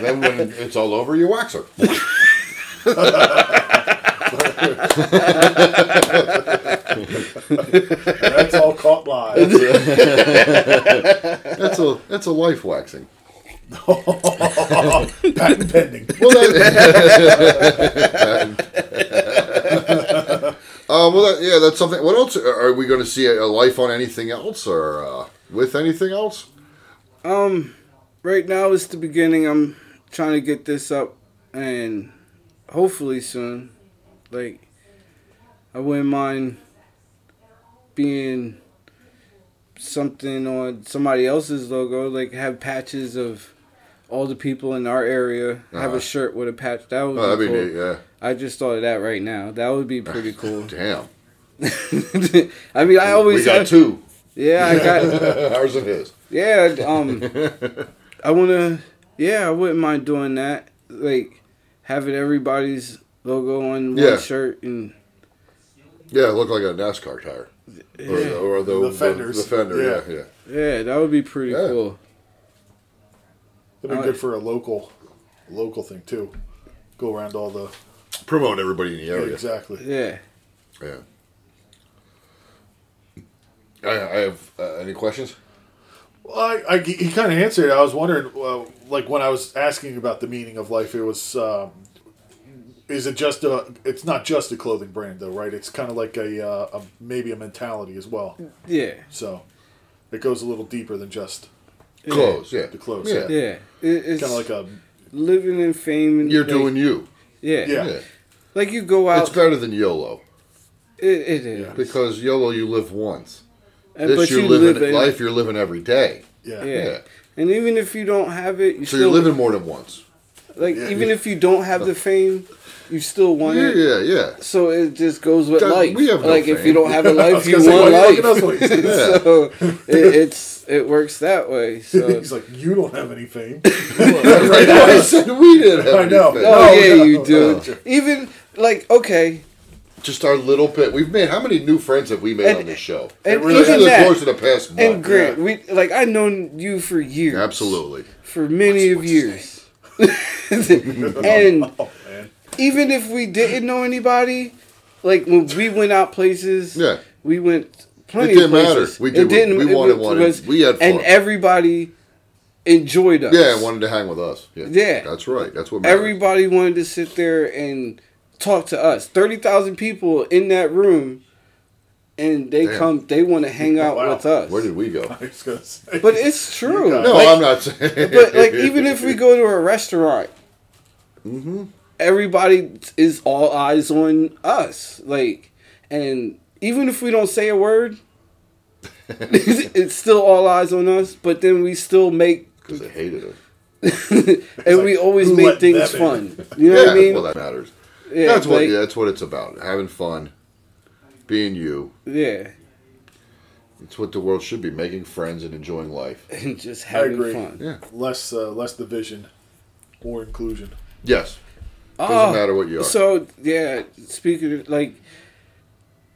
then when it's all over, you wax her. [LAUGHS] That's all caught live. That's a that's a life waxing. [LAUGHS] Patent pending. Well, that, um, [LAUGHS] well, that, yeah, that's something. What else are are we going to see a, a life on anything else or uh, with anything else? Um, right now it's the beginning. I'm trying to get this up, and hopefully soon. Like, I wouldn't mind being something on somebody else's logo. Like, have patches of all the people in our area. Have Uh-huh. a shirt with a patch. That would Oh, be that'd be cool. neat, yeah. I just thought of that right now. That would be pretty [LAUGHS] cool. Damn. [LAUGHS] I mean, I always We got have- two. Yeah, I got [LAUGHS] ours and his. Yeah, um, I wanna. Yeah, I wouldn't mind doing that. Like having everybody's logo on Yeah. one shirt and Yeah, it looked like a NASCAR tire. Or, Yeah. the, or the, The fenders. The, fender, yeah, yeah. yeah, that would be pretty Yeah. cool. It'd be good for a local, local thing too. Go around all the Promote everybody in the area. exactly. Yeah. Yeah. I, I have uh, any questions? Well, I, I, he kind of answered. it. I was wondering, uh, like when I was asking about the meaning of life, it was, um, is it just a? It's not just a clothing brand, though, right? It's kind of like a, uh, a maybe a mentality as well. Yeah. So it goes a little deeper than just Clothes, yeah. the clothes. Yeah. Yeah, it, it's kind of like a living in fame. And You're like, doing you. Yeah. Yeah. Like you go out. It's better than YOLO it, it is. because YOLO you live once. Uh, and- this but you're you living live in- life you're living every day. yeah. Yeah. Yeah. And even if you don't have it, you So still you're living more than once. like even if you don't have the fame, you still want Yeah, it. yeah, yeah. So it just goes with God, life. we have no like if you don't have a [LAUGHS] I life, you gonna want why life. looking at us like so it, it's it works that way. [LAUGHS] So He's like, you don't have any fame. [LAUGHS] Right [LAUGHS] now, I said we didn't have I know. any fame. oh No, yeah, no, you do. no. Even like okay, Just our little bit. We've made how many new friends have we made And- on this show? and Just even in the that- course of the past month. and Grant, we like I've known you for years, Absolutely. for many of years, and Oh even if we didn't know anybody, like when we went out places, Yeah. we went plenty It didn't of places. matter. We did. It didn't. we it wanted was- one. was- We had fun. and everybody enjoyed us. Yeah, and wanted to hang with us. Yeah. Yeah. That's right. That's what matters. Everybody wanted to sit there and talk to us. Thirty thousand people in that room, and they Damn. come. They want to hang out Wow. with us. Where did we go? [LAUGHS] I was gonna say. But it's true. No, Like, I'm not saying. But like, [LAUGHS] even if we go to a restaurant, Mm-hmm. everybody is all eyes on us. Like, and even if we don't say a word, [LAUGHS] it's still all eyes on us. But then we still make, because they hated it. [LAUGHS] and we always make things fun. [LAUGHS] You know yeah, what I mean? well, that matters. yeah, that's what. like- yeah, that's what it's about. Having fun, being you. yeah, It's what the world should be: making friends and enjoying life. and just having fun. Yeah. less uh, less division, more inclusion. Yes. Doesn't Oh, matter what you are. So yeah, speaking of, like,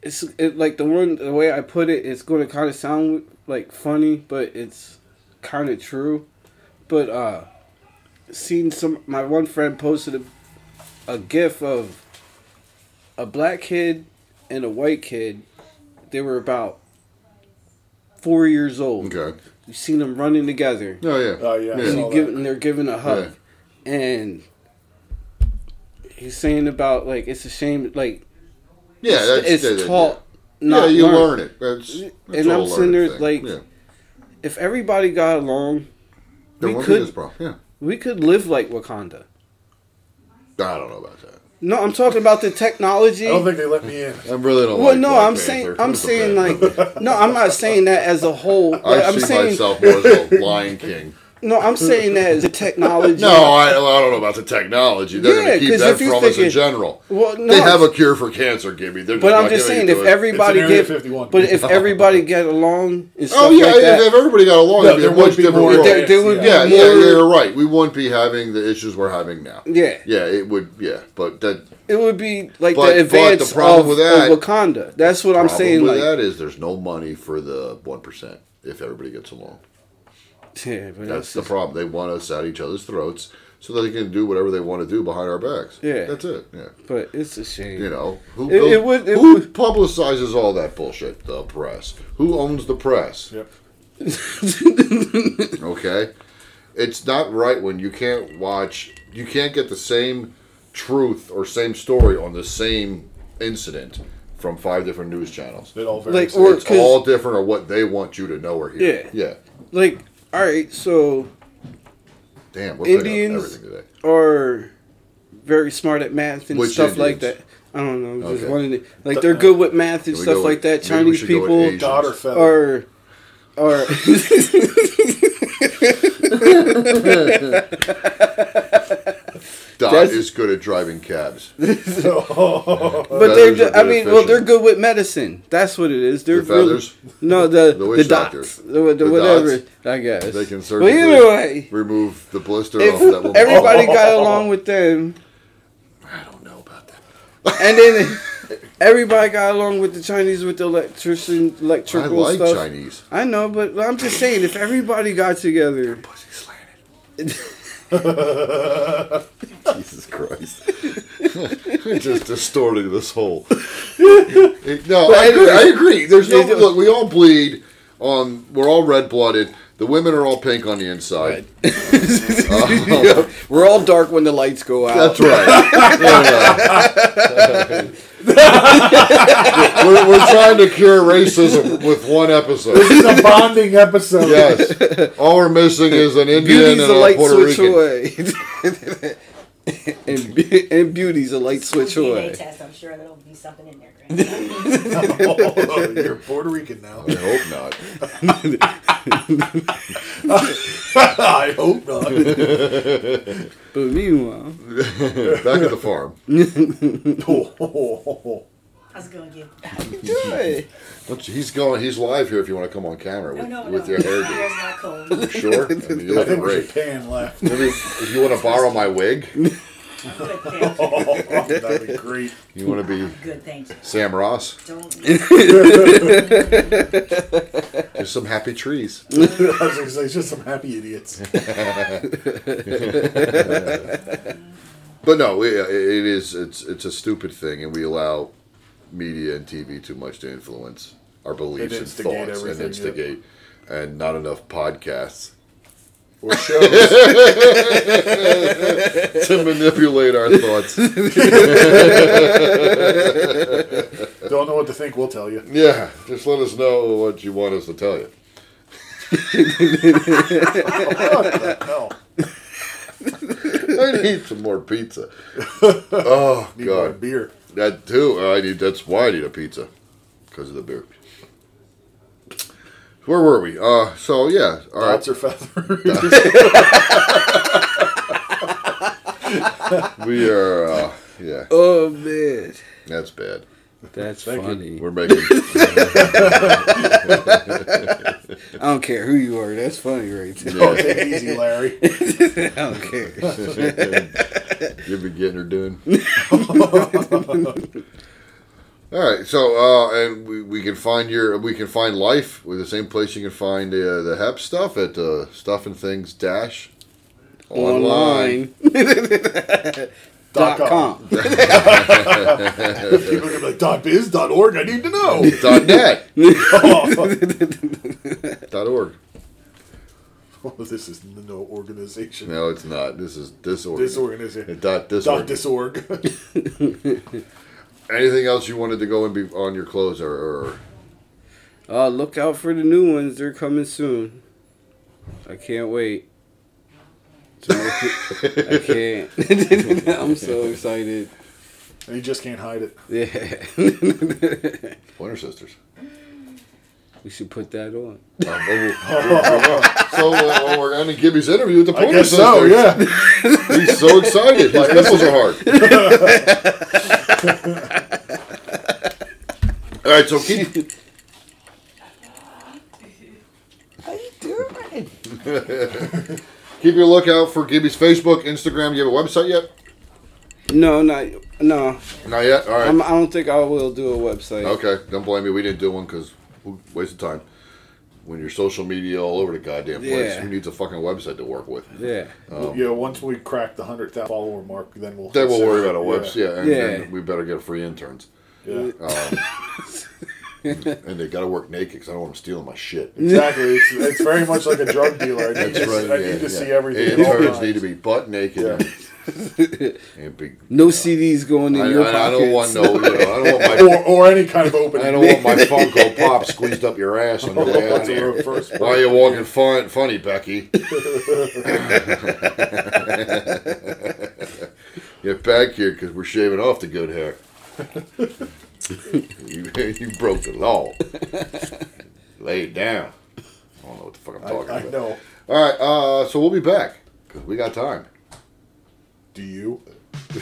it's it, like the one the way I put it, it's going to kind of sound like funny, but it's kind of true. But uh, seen some my one friend posted a, a gif of a black kid and a white kid. They were about four years old. Okay. You seen them running together. Oh yeah. Oh yeah, I And saw you that. give, and they're giving a hug, and he's saying about like it's a shame like Yeah, it's, that's it's that- that- taught Yeah, not you learned. learn it. That's, that's and I'm a sitting there learning like yeah. if everybody got along There we could this. Yeah. we could live like Wakanda I don't know about that. no I'm talking about the technology I don't think they let me in. I really don't well like no Black I'm Panther. saying I'm saying like no I'm not saying that as a whole [LAUGHS] I I'm see saying myself more as a Lion King. No I'm saying that the [LAUGHS] technology No, I, I don't know about the technology. They're Yeah, going to keep 'cause that if you from us in thinking- general. well no they have a cure for cancer, Gibby. They're but just I'm not just saying if to us. everybody It's an Area get 51. but if [LAUGHS] everybody get along and oh, stuff Oh yeah, like that if, if everybody got along, No, it'd be there would much be different more world. there, there would yeah, be yeah, more, yeah, you're right. We wouldn't be having the issues we're having now. yeah Yeah, it would. Yeah, but that It would be like But- but the the advance problem of, with that- of Wakanda. That's what I'm saying. Like, that is there's no money for the one percent if everybody gets along. [LAUGHS] yeah, but That's the just- problem. They want us at each other's throats. so that they can do whatever they want to do behind our backs. Yeah. that's it. Yeah, But it's a shame. you know who It- who, it would- it who would- publicizes all that bullshit? The press. Who owns the press? Yep. [LAUGHS] Okay, it's not right when you can't watch. You can't get the same truth or same story on the same incident from five different news channels. It all Like, or- it's all different on what they want you to know or hear. Yeah. Yeah. Like, all right, so Damn, we're Indians today. are very smart at math and Which stuff like that. I don't know. Just Okay. one of the, like they're good with math and stuff like with- that. Chinese should go with people Asians. Or are are [LAUGHS] [LAUGHS] [LAUGHS] Dot That's- is good at driving cabs. [LAUGHS] But they're, are ju- I good mean, at well, they're good with medicine. That's what it is. They're The really- feathers? no, the The the, dots, doctors. the, the, whatever. dots? I guess They can But surgically either way, remove the blister off that woman's everybody got along [LAUGHS] with them, I don't know about that. and then everybody got along with the Chinese with the electrician, I electrical like stuff. Chinese. I know, but I'm just saying, if everybody got together, Pussy slanted. [LAUGHS] [LAUGHS] Jesus Christ. [LAUGHS] Just distorting this whole. no, I agree. I agree. There's no look. We all bleed on. We're all red blooded. The women are all pink on the inside. [LAUGHS] Um, we're all dark when the lights go out. That's right. Yeah. We're, we're trying to cure racism with one episode. This is a bonding episode. Yes. All we're missing is an Indian Beauty's and a a light Puerto switch Rican. away. [LAUGHS] and, be- and beauty's a light switch DNA away. test. I'm sure there'll be something in there. Grant. Oh, you're Puerto Rican now. I hope not. [LAUGHS] I hope not. But meanwhile, Back at the farm. I was gonna get. Hey, Let's- He's going. He's live here. If you want to come on camera with, No, no, with no. your hair. Hair's not cold. Sure. I mean, you I look think we should great. pan left. Maybe if you want to borrow my wig, Good, thank you. Oh, that'd be [LAUGHS] great. you want to be Good, thank you. Sam Ross. Don't. [LAUGHS] There's some happy trees. [LAUGHS] I was gonna say, it's just some happy idiots. But no, it, it is. It's it's a stupid thing, and we allow media and TV too much to influence our beliefs and instigate thoughts and everything, instigate, and not enough podcasts Or shows. to manipulate our thoughts. Don't know what to think, we'll tell you. Yeah, just let us know what you want us to tell you. No. I need some more pizza. [LAUGHS] Oh Need more God, beer. that too. I need. That's why I need a pizza because of the beer. Where were we? Uh, so yeah, all right. Dots or feathers. We are. Uh, yeah, oh man, that's bad. that's Thank you. funny. We're making. [LAUGHS] I don't care who you are. That's funny, right there. Oh, take it easy, Larry. [LAUGHS] I don't care. [LAUGHS] you be getting her doing. All right, so uh, and we, we can find your we can find life with the same place you can find uh, the Hep stuff at uh, Stuff and Things Dash online. Online. dot com. [LAUGHS] People are gonna be like, dot biz, dot org, I need to know. dot net [LAUGHS] dot org. Oh, this is no organization. No, it's not. This is disorg. Disorganization. Dot Dot disorg. [LAUGHS] disorg. Anything else you wanted to go and be on your clothes or, or Uh, look out for the new ones. They're coming soon. I can't wait. To make it- I can't. [LAUGHS] [LAUGHS] I'm so excited. you just can't hide it. Yeah. [LAUGHS] Pointer Sisters? we should put that on. Um, so uh, well, we're ending Gibby's interview with the I Pointer guess so, Sisters. yeah. He's so excited. His nipples are hard. All right, so keep How you doing? keep your lookout for Gibby's Facebook, Instagram. You have a website yet? No, not no. Not yet. All right. I'm, I don't think I will do a website. Okay, don't blame me. We didn't do one because we wasted time. When your social media all over the goddamn place, Yeah. who needs a fucking website to work with? Yeah. Um, yeah, once we crack the hundred thousand follower mark, then we'll. Then we'll worry about a website. Yeah, and Yeah. then we better get free interns. Yeah. Um, [LAUGHS] and they got to work naked because I don't want them stealing my shit. Exactly. It's, it's very much like a drug dealer. I need, That's to, right. I yeah, need to yeah. see everything. at Interns need to be butt naked. Yeah. And, and big. No CDs going in I, your I, pockets. I don't want no. You know, I don't want my. [LAUGHS] or, or any kind of opening. I don't want my Funko Pop squeezed up your ass on your way out That's here. first Why are you walking fun, funny, Becky? [LAUGHS] Get back here because we're shaving off the good hair. [LAUGHS] you, you broke the law. Lay it down. I don't know what the fuck I'm I, talking I about. know. All right, uh, so we'll be back because we got time. Do you? [LAUGHS]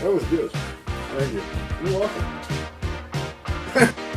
That was good. Thank you. You're welcome. [LAUGHS]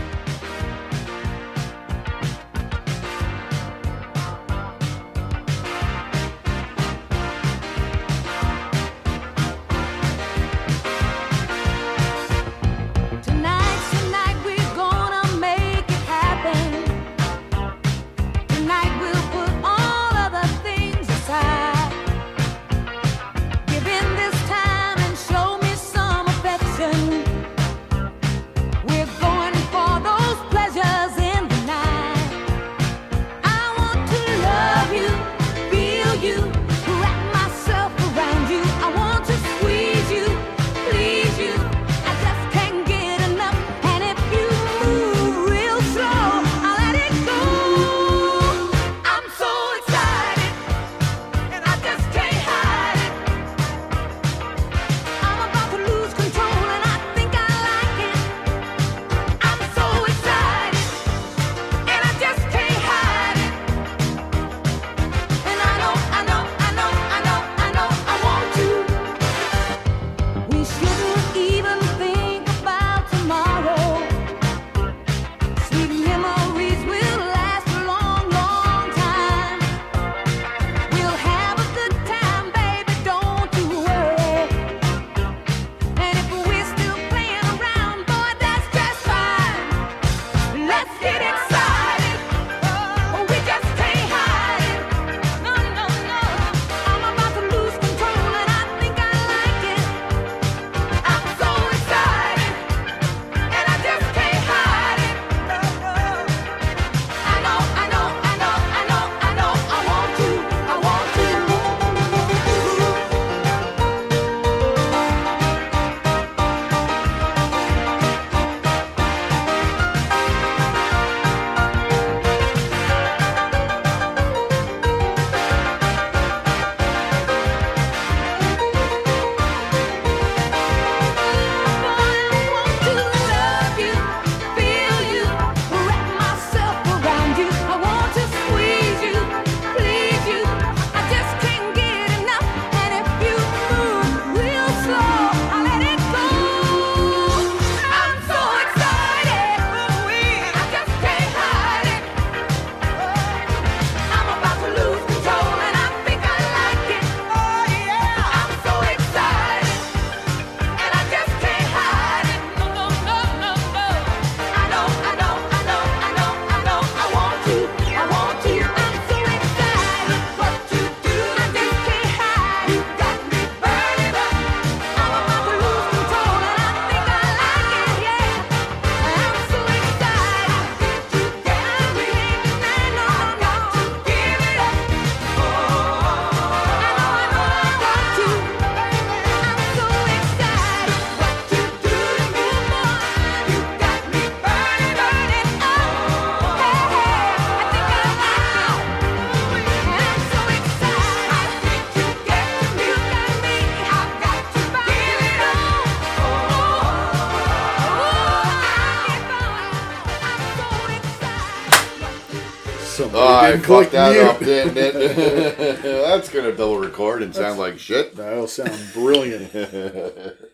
I didn't click fucked that mute. up, didn't it? [LAUGHS] That's gonna double record and sound like shit. That'll sound brilliant. [LAUGHS]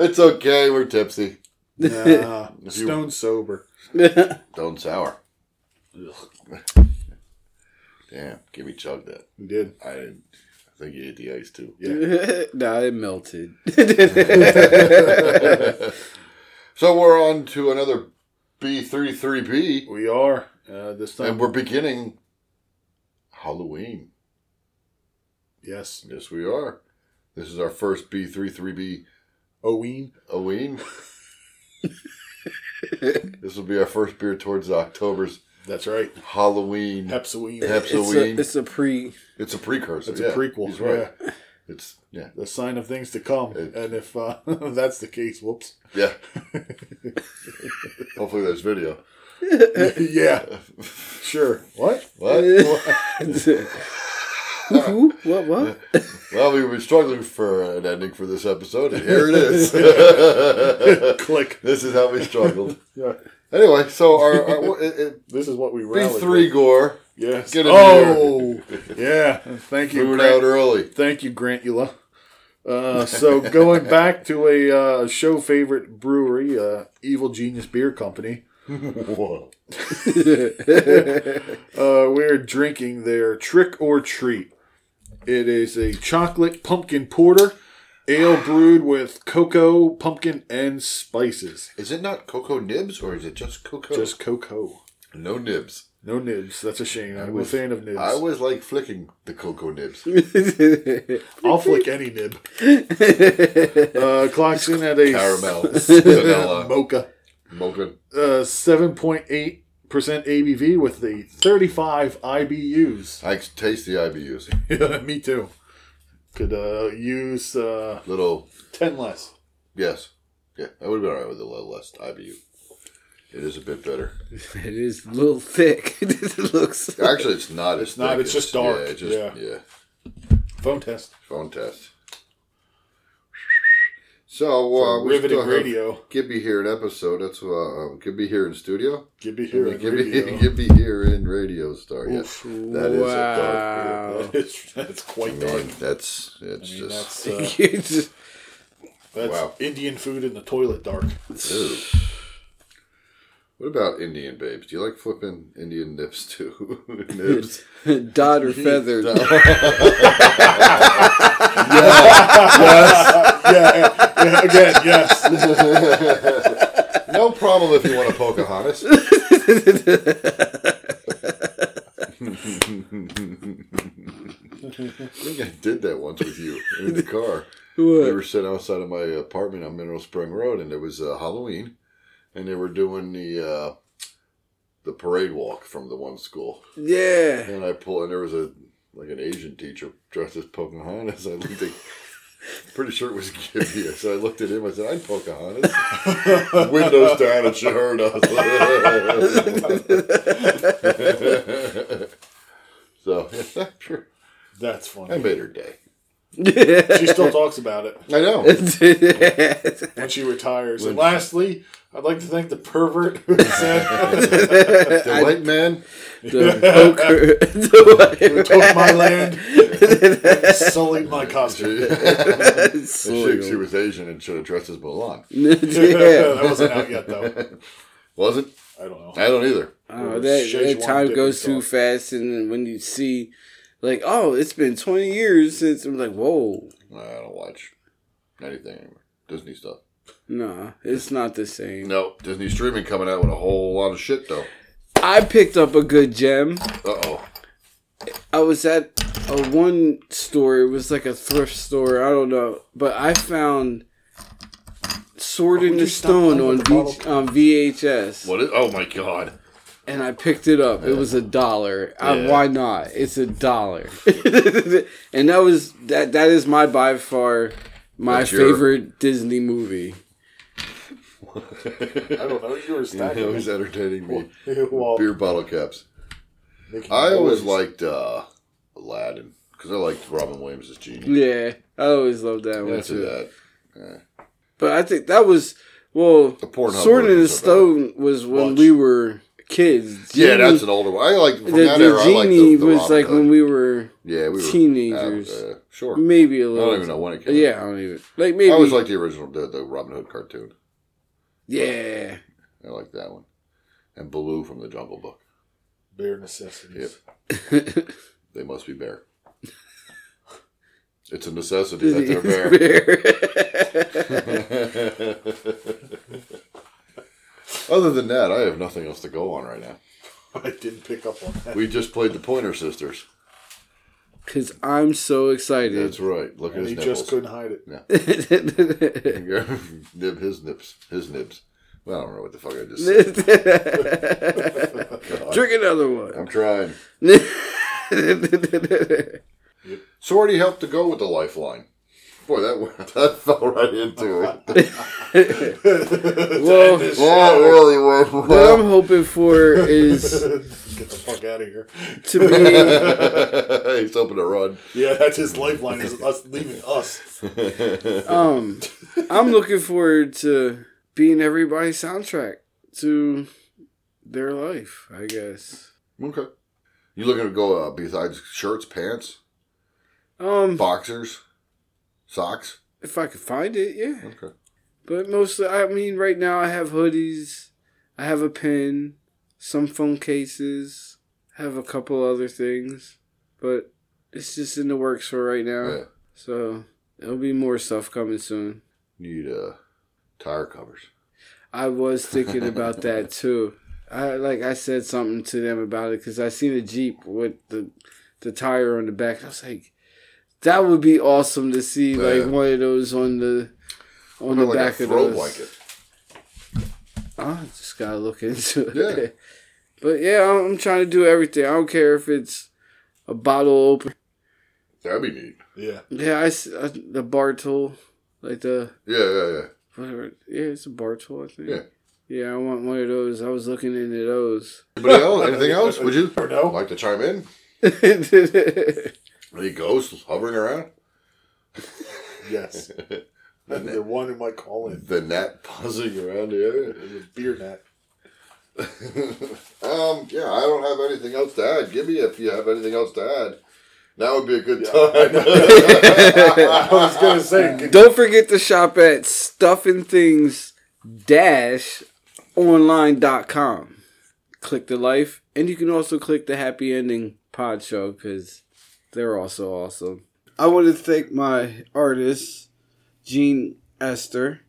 It's okay, we're tipsy. Nah, If [LAUGHS] you- stone sober. Don't sour. Damn, give me chug that. You did. I didn't. I think you ate the ice too. nah, it melted. so we're on to another B33B. We are. Uh, this time. And we're beginning Halloween. Yes. Yes, we are. This is our first B33B Oween. Oween. [LAUGHS] this will be our first beer towards October's That's right. Halloween. Hepsoween. It's a, it's a pre. It's a precursor. It's yeah. a prequel. He's right. Yeah. It's yeah, The sign of things to come. and if uh, [LAUGHS] that's the case, whoops. yeah. [LAUGHS] Hopefully, there's video. [LAUGHS] yeah. Sure. What? What? Who? What? What? [LAUGHS] well, we were struggling for an ending for this episode, and here it is. [LAUGHS] Click. This is how we struggled. Yeah. Anyway, so our, our it, it, This is what we rallied B3. Gore. Yes. Get oh, yeah. Thank you. Moving Grant. out early. Thank you, Grantula. Uh, so going back to a uh, show favorite brewery, uh, Evil Genius Beer Company. Whoa. [LAUGHS] uh, we're drinking their Trick or Treat. It is a chocolate pumpkin porter, ale brewed with cocoa, pumpkin, and spices. Is it not cocoa nibs or is it just cocoa? Just cocoa. no nibs. No nibs. That's a shame. I'm was- a fan of nibs. I always like flicking the cocoa nibs. [LAUGHS] I'll flick any nib. [LAUGHS] Uh, clocks in at a Caramel, vanilla, mocha. Mocha. Uh, 7.8% ABV with the 35 IBUs. I can taste the IBUs. [LAUGHS] Me too. Could uh, use uh, Little, 10 less. yes, yeah, I would have been alright with a little less IBU. It is a bit better. [LAUGHS] It is a little thick. [LAUGHS] it looks. Actually, it's not. It's, not, thick, it's just dark. Yeah, it just, Yeah. yeah. Phone test. Phone test. So, uh, we riveting still have radio. Gibby here in episode. That's uh, Gibby here in studio. Gibby here in Gibby, radio. [LAUGHS] Gibby here in Radio Star. Yes, Wow. that is a dark beer. That is, that's I quite dark. that's it's I mean, just that's, [LAUGHS] uh, Just- that's Wow. Indian food in the toilet dark. Ew. What about Indian babes? Do you like flipping Indian nips too? [LAUGHS] Nibs. Dot or feathered. yeah, yeah, [LAUGHS] again, yes. no problem if you want to Pocahontas. I think I did that once with you in the car. [LAUGHS] What? We were sitting outside of my apartment on Mineral Spring Road, and it was uh, Halloween, and they were doing the uh, the parade walk from the one school. Yeah. And I pulled, and there was a like an Asian teacher dressed as Pocahontas. [LAUGHS] I looked at, pretty sure it was Gibby. So I looked at him. I said, "I'm Pocahontas." [LAUGHS] Windows down, and she heard us. [LAUGHS] so yeah, [LAUGHS] sure, That's funny. I made her day. She still talks about it I know. when she retires. And lastly, I'd like to thank the pervert who [LAUGHS] said The white man. The [LAUGHS] poker. [LAUGHS] the who took my land, sullied my costume. she, she was Asian and should have dressed as Mulan. yeah. that wasn't out yet, though. Wasn't? I don't know. I don't either. Oh, that, that time goes too sauce. fast, and when you see, like, oh, it's been twenty years since I'm like, whoa, I don't watch anything anymore. Disney stuff. Nah, it's not the same. No, Disney streaming coming out with a whole lot of shit though. I picked up a good gem. Uh oh. I was at a one store. It was like a thrift store. I don't know, but I found Sword in the Stone on, v- on VHS, What is? Oh my god. and I picked it up. It was a dollar. Uh, Yeah. why not? It's a dollar, [LAUGHS] and that was that. That is my by far my That's your- favorite Disney movie. I don't know. You were [LAUGHS] It stacking. was entertaining me. [LAUGHS] Well, Beer bottle caps. making I always noise. liked uh, Aladdin because I liked Robin Williams as genie. Yeah, I always loved that one After too. that, But I think that was well. The Pornhub Sword in the versions of that. Stone was when Watch. we were kids. yeah, Genie- that's an older one. I like from the, that the era. I like genie the, the was Robin like Hood. when we were yeah we were teenagers. uh, sure. maybe a I little. I don't even know when it came. Yeah, out. I don't even like maybe. I always liked the original, the, the Robin Hood cartoon. yeah. I like that one. And Baloo from the Jungle Book. bare necessities. [LAUGHS] They must be bear. It's a necessity that they're [LAUGHS] bear. [LAUGHS] Other than that, I have nothing else to go on right now. I didn't pick up on that. We just played the Pointer Sisters. Because I'm so excited. That's right. Look at and his he nipples. just couldn't hide it. Yeah. [LAUGHS] [LAUGHS] Nib his nips. His nibs. Well, I don't know what the fuck I just said. [LAUGHS] Drink another one. I'm trying. So where do you help to go with the lifeline? Boy, that [LAUGHS] that fell right into it. [LAUGHS] [LAUGHS] well, that really went what. I'm hoping for is Get the fuck out of here. to be He's hoping to run. Yeah, that's his lifeline is us leaving us. um I'm looking forward to being everybody's soundtrack to their life, I guess. Okay. You looking to go uh, besides shirts, pants, Um boxers, socks? if I could find it, yeah. Okay. But mostly I mean right now I have hoodies, I have a pen, some phone cases, have a couple other things, but it's just in the works for right now. Yeah. So there'll be more stuff coming soon. Need uh, tire covers. I was thinking [LAUGHS] about that too. I like I said something to them about it because I seen a Jeep with the the tire on the back. I was like, that would be awesome to see Yeah. like one of those on the on the like back a of throw those. blanket. I just gotta look into it. Yeah. [LAUGHS] but yeah, I'm, I'm trying to do everything. I don't care if it's a bottle opener. That'd be neat. Yeah. Yeah, I, uh, the bar tool, like the Yeah, yeah, yeah. whatever. Yeah, it's a bar tool. I think. Yeah. Yeah, I want one of those. I was looking into those. Anybody else? Anything else? Would you [LAUGHS] Or no? like to chime in? [LAUGHS] Any ghosts hovering around? [LAUGHS] Yes. They're one who might call in. The net buzzing around the area. There's beer net. [LAUGHS] um, yeah, I don't have anything else to add. Give me if you have anything else to add. Now would be a good I time. [LAUGHS] I was gonna say, Don't forget to shop at stuffandthings dash online.com. Click the life, and you can also click the happy ending pod show because they're also awesome. I want to thank my artist, Gene Esther.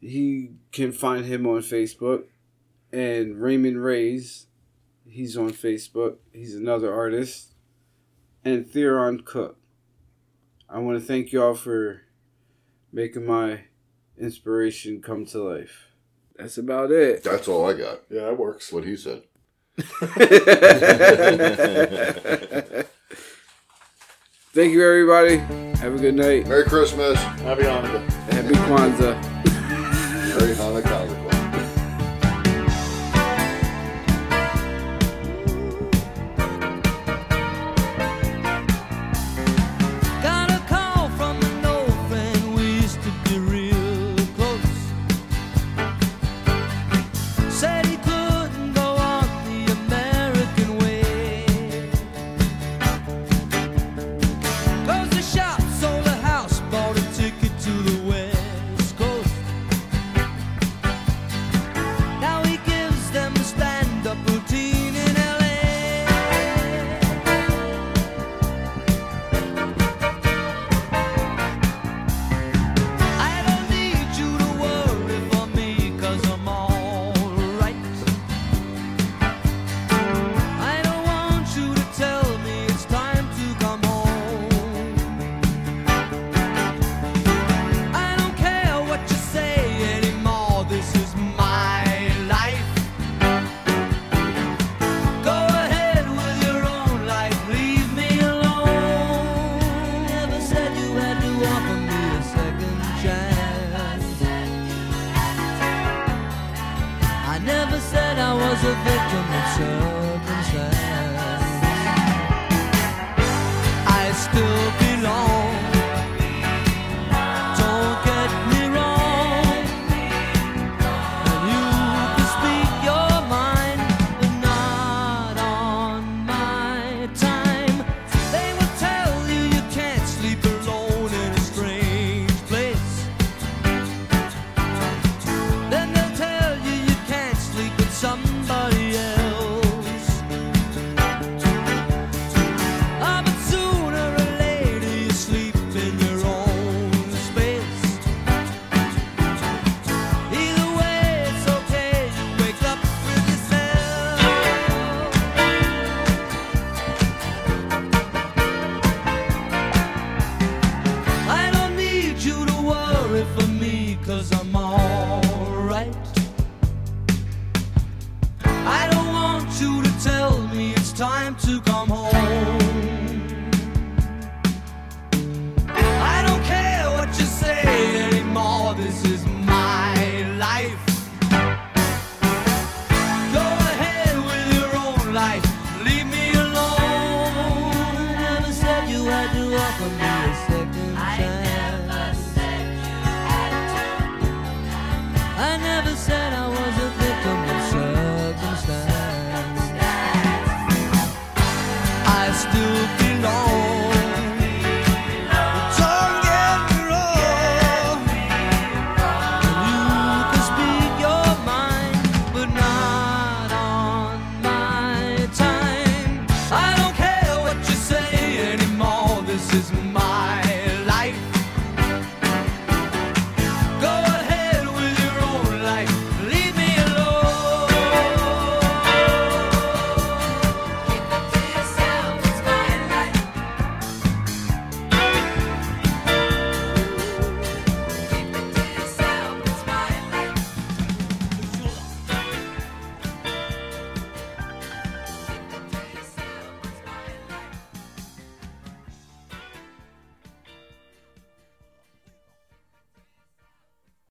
He can find him on Facebook. And Raymond Reyes, he's on Facebook. He's another artist. And Theron Cook. I want to thank y'all for making my inspiration come to life. That's about it. That's all I got. yeah, that works. What he said. [LAUGHS] [LAUGHS] Thank you, everybody. Have a good night. Merry Christmas. Happy Hanukkah. Happy Kwanzaa. Merry Hanukkah.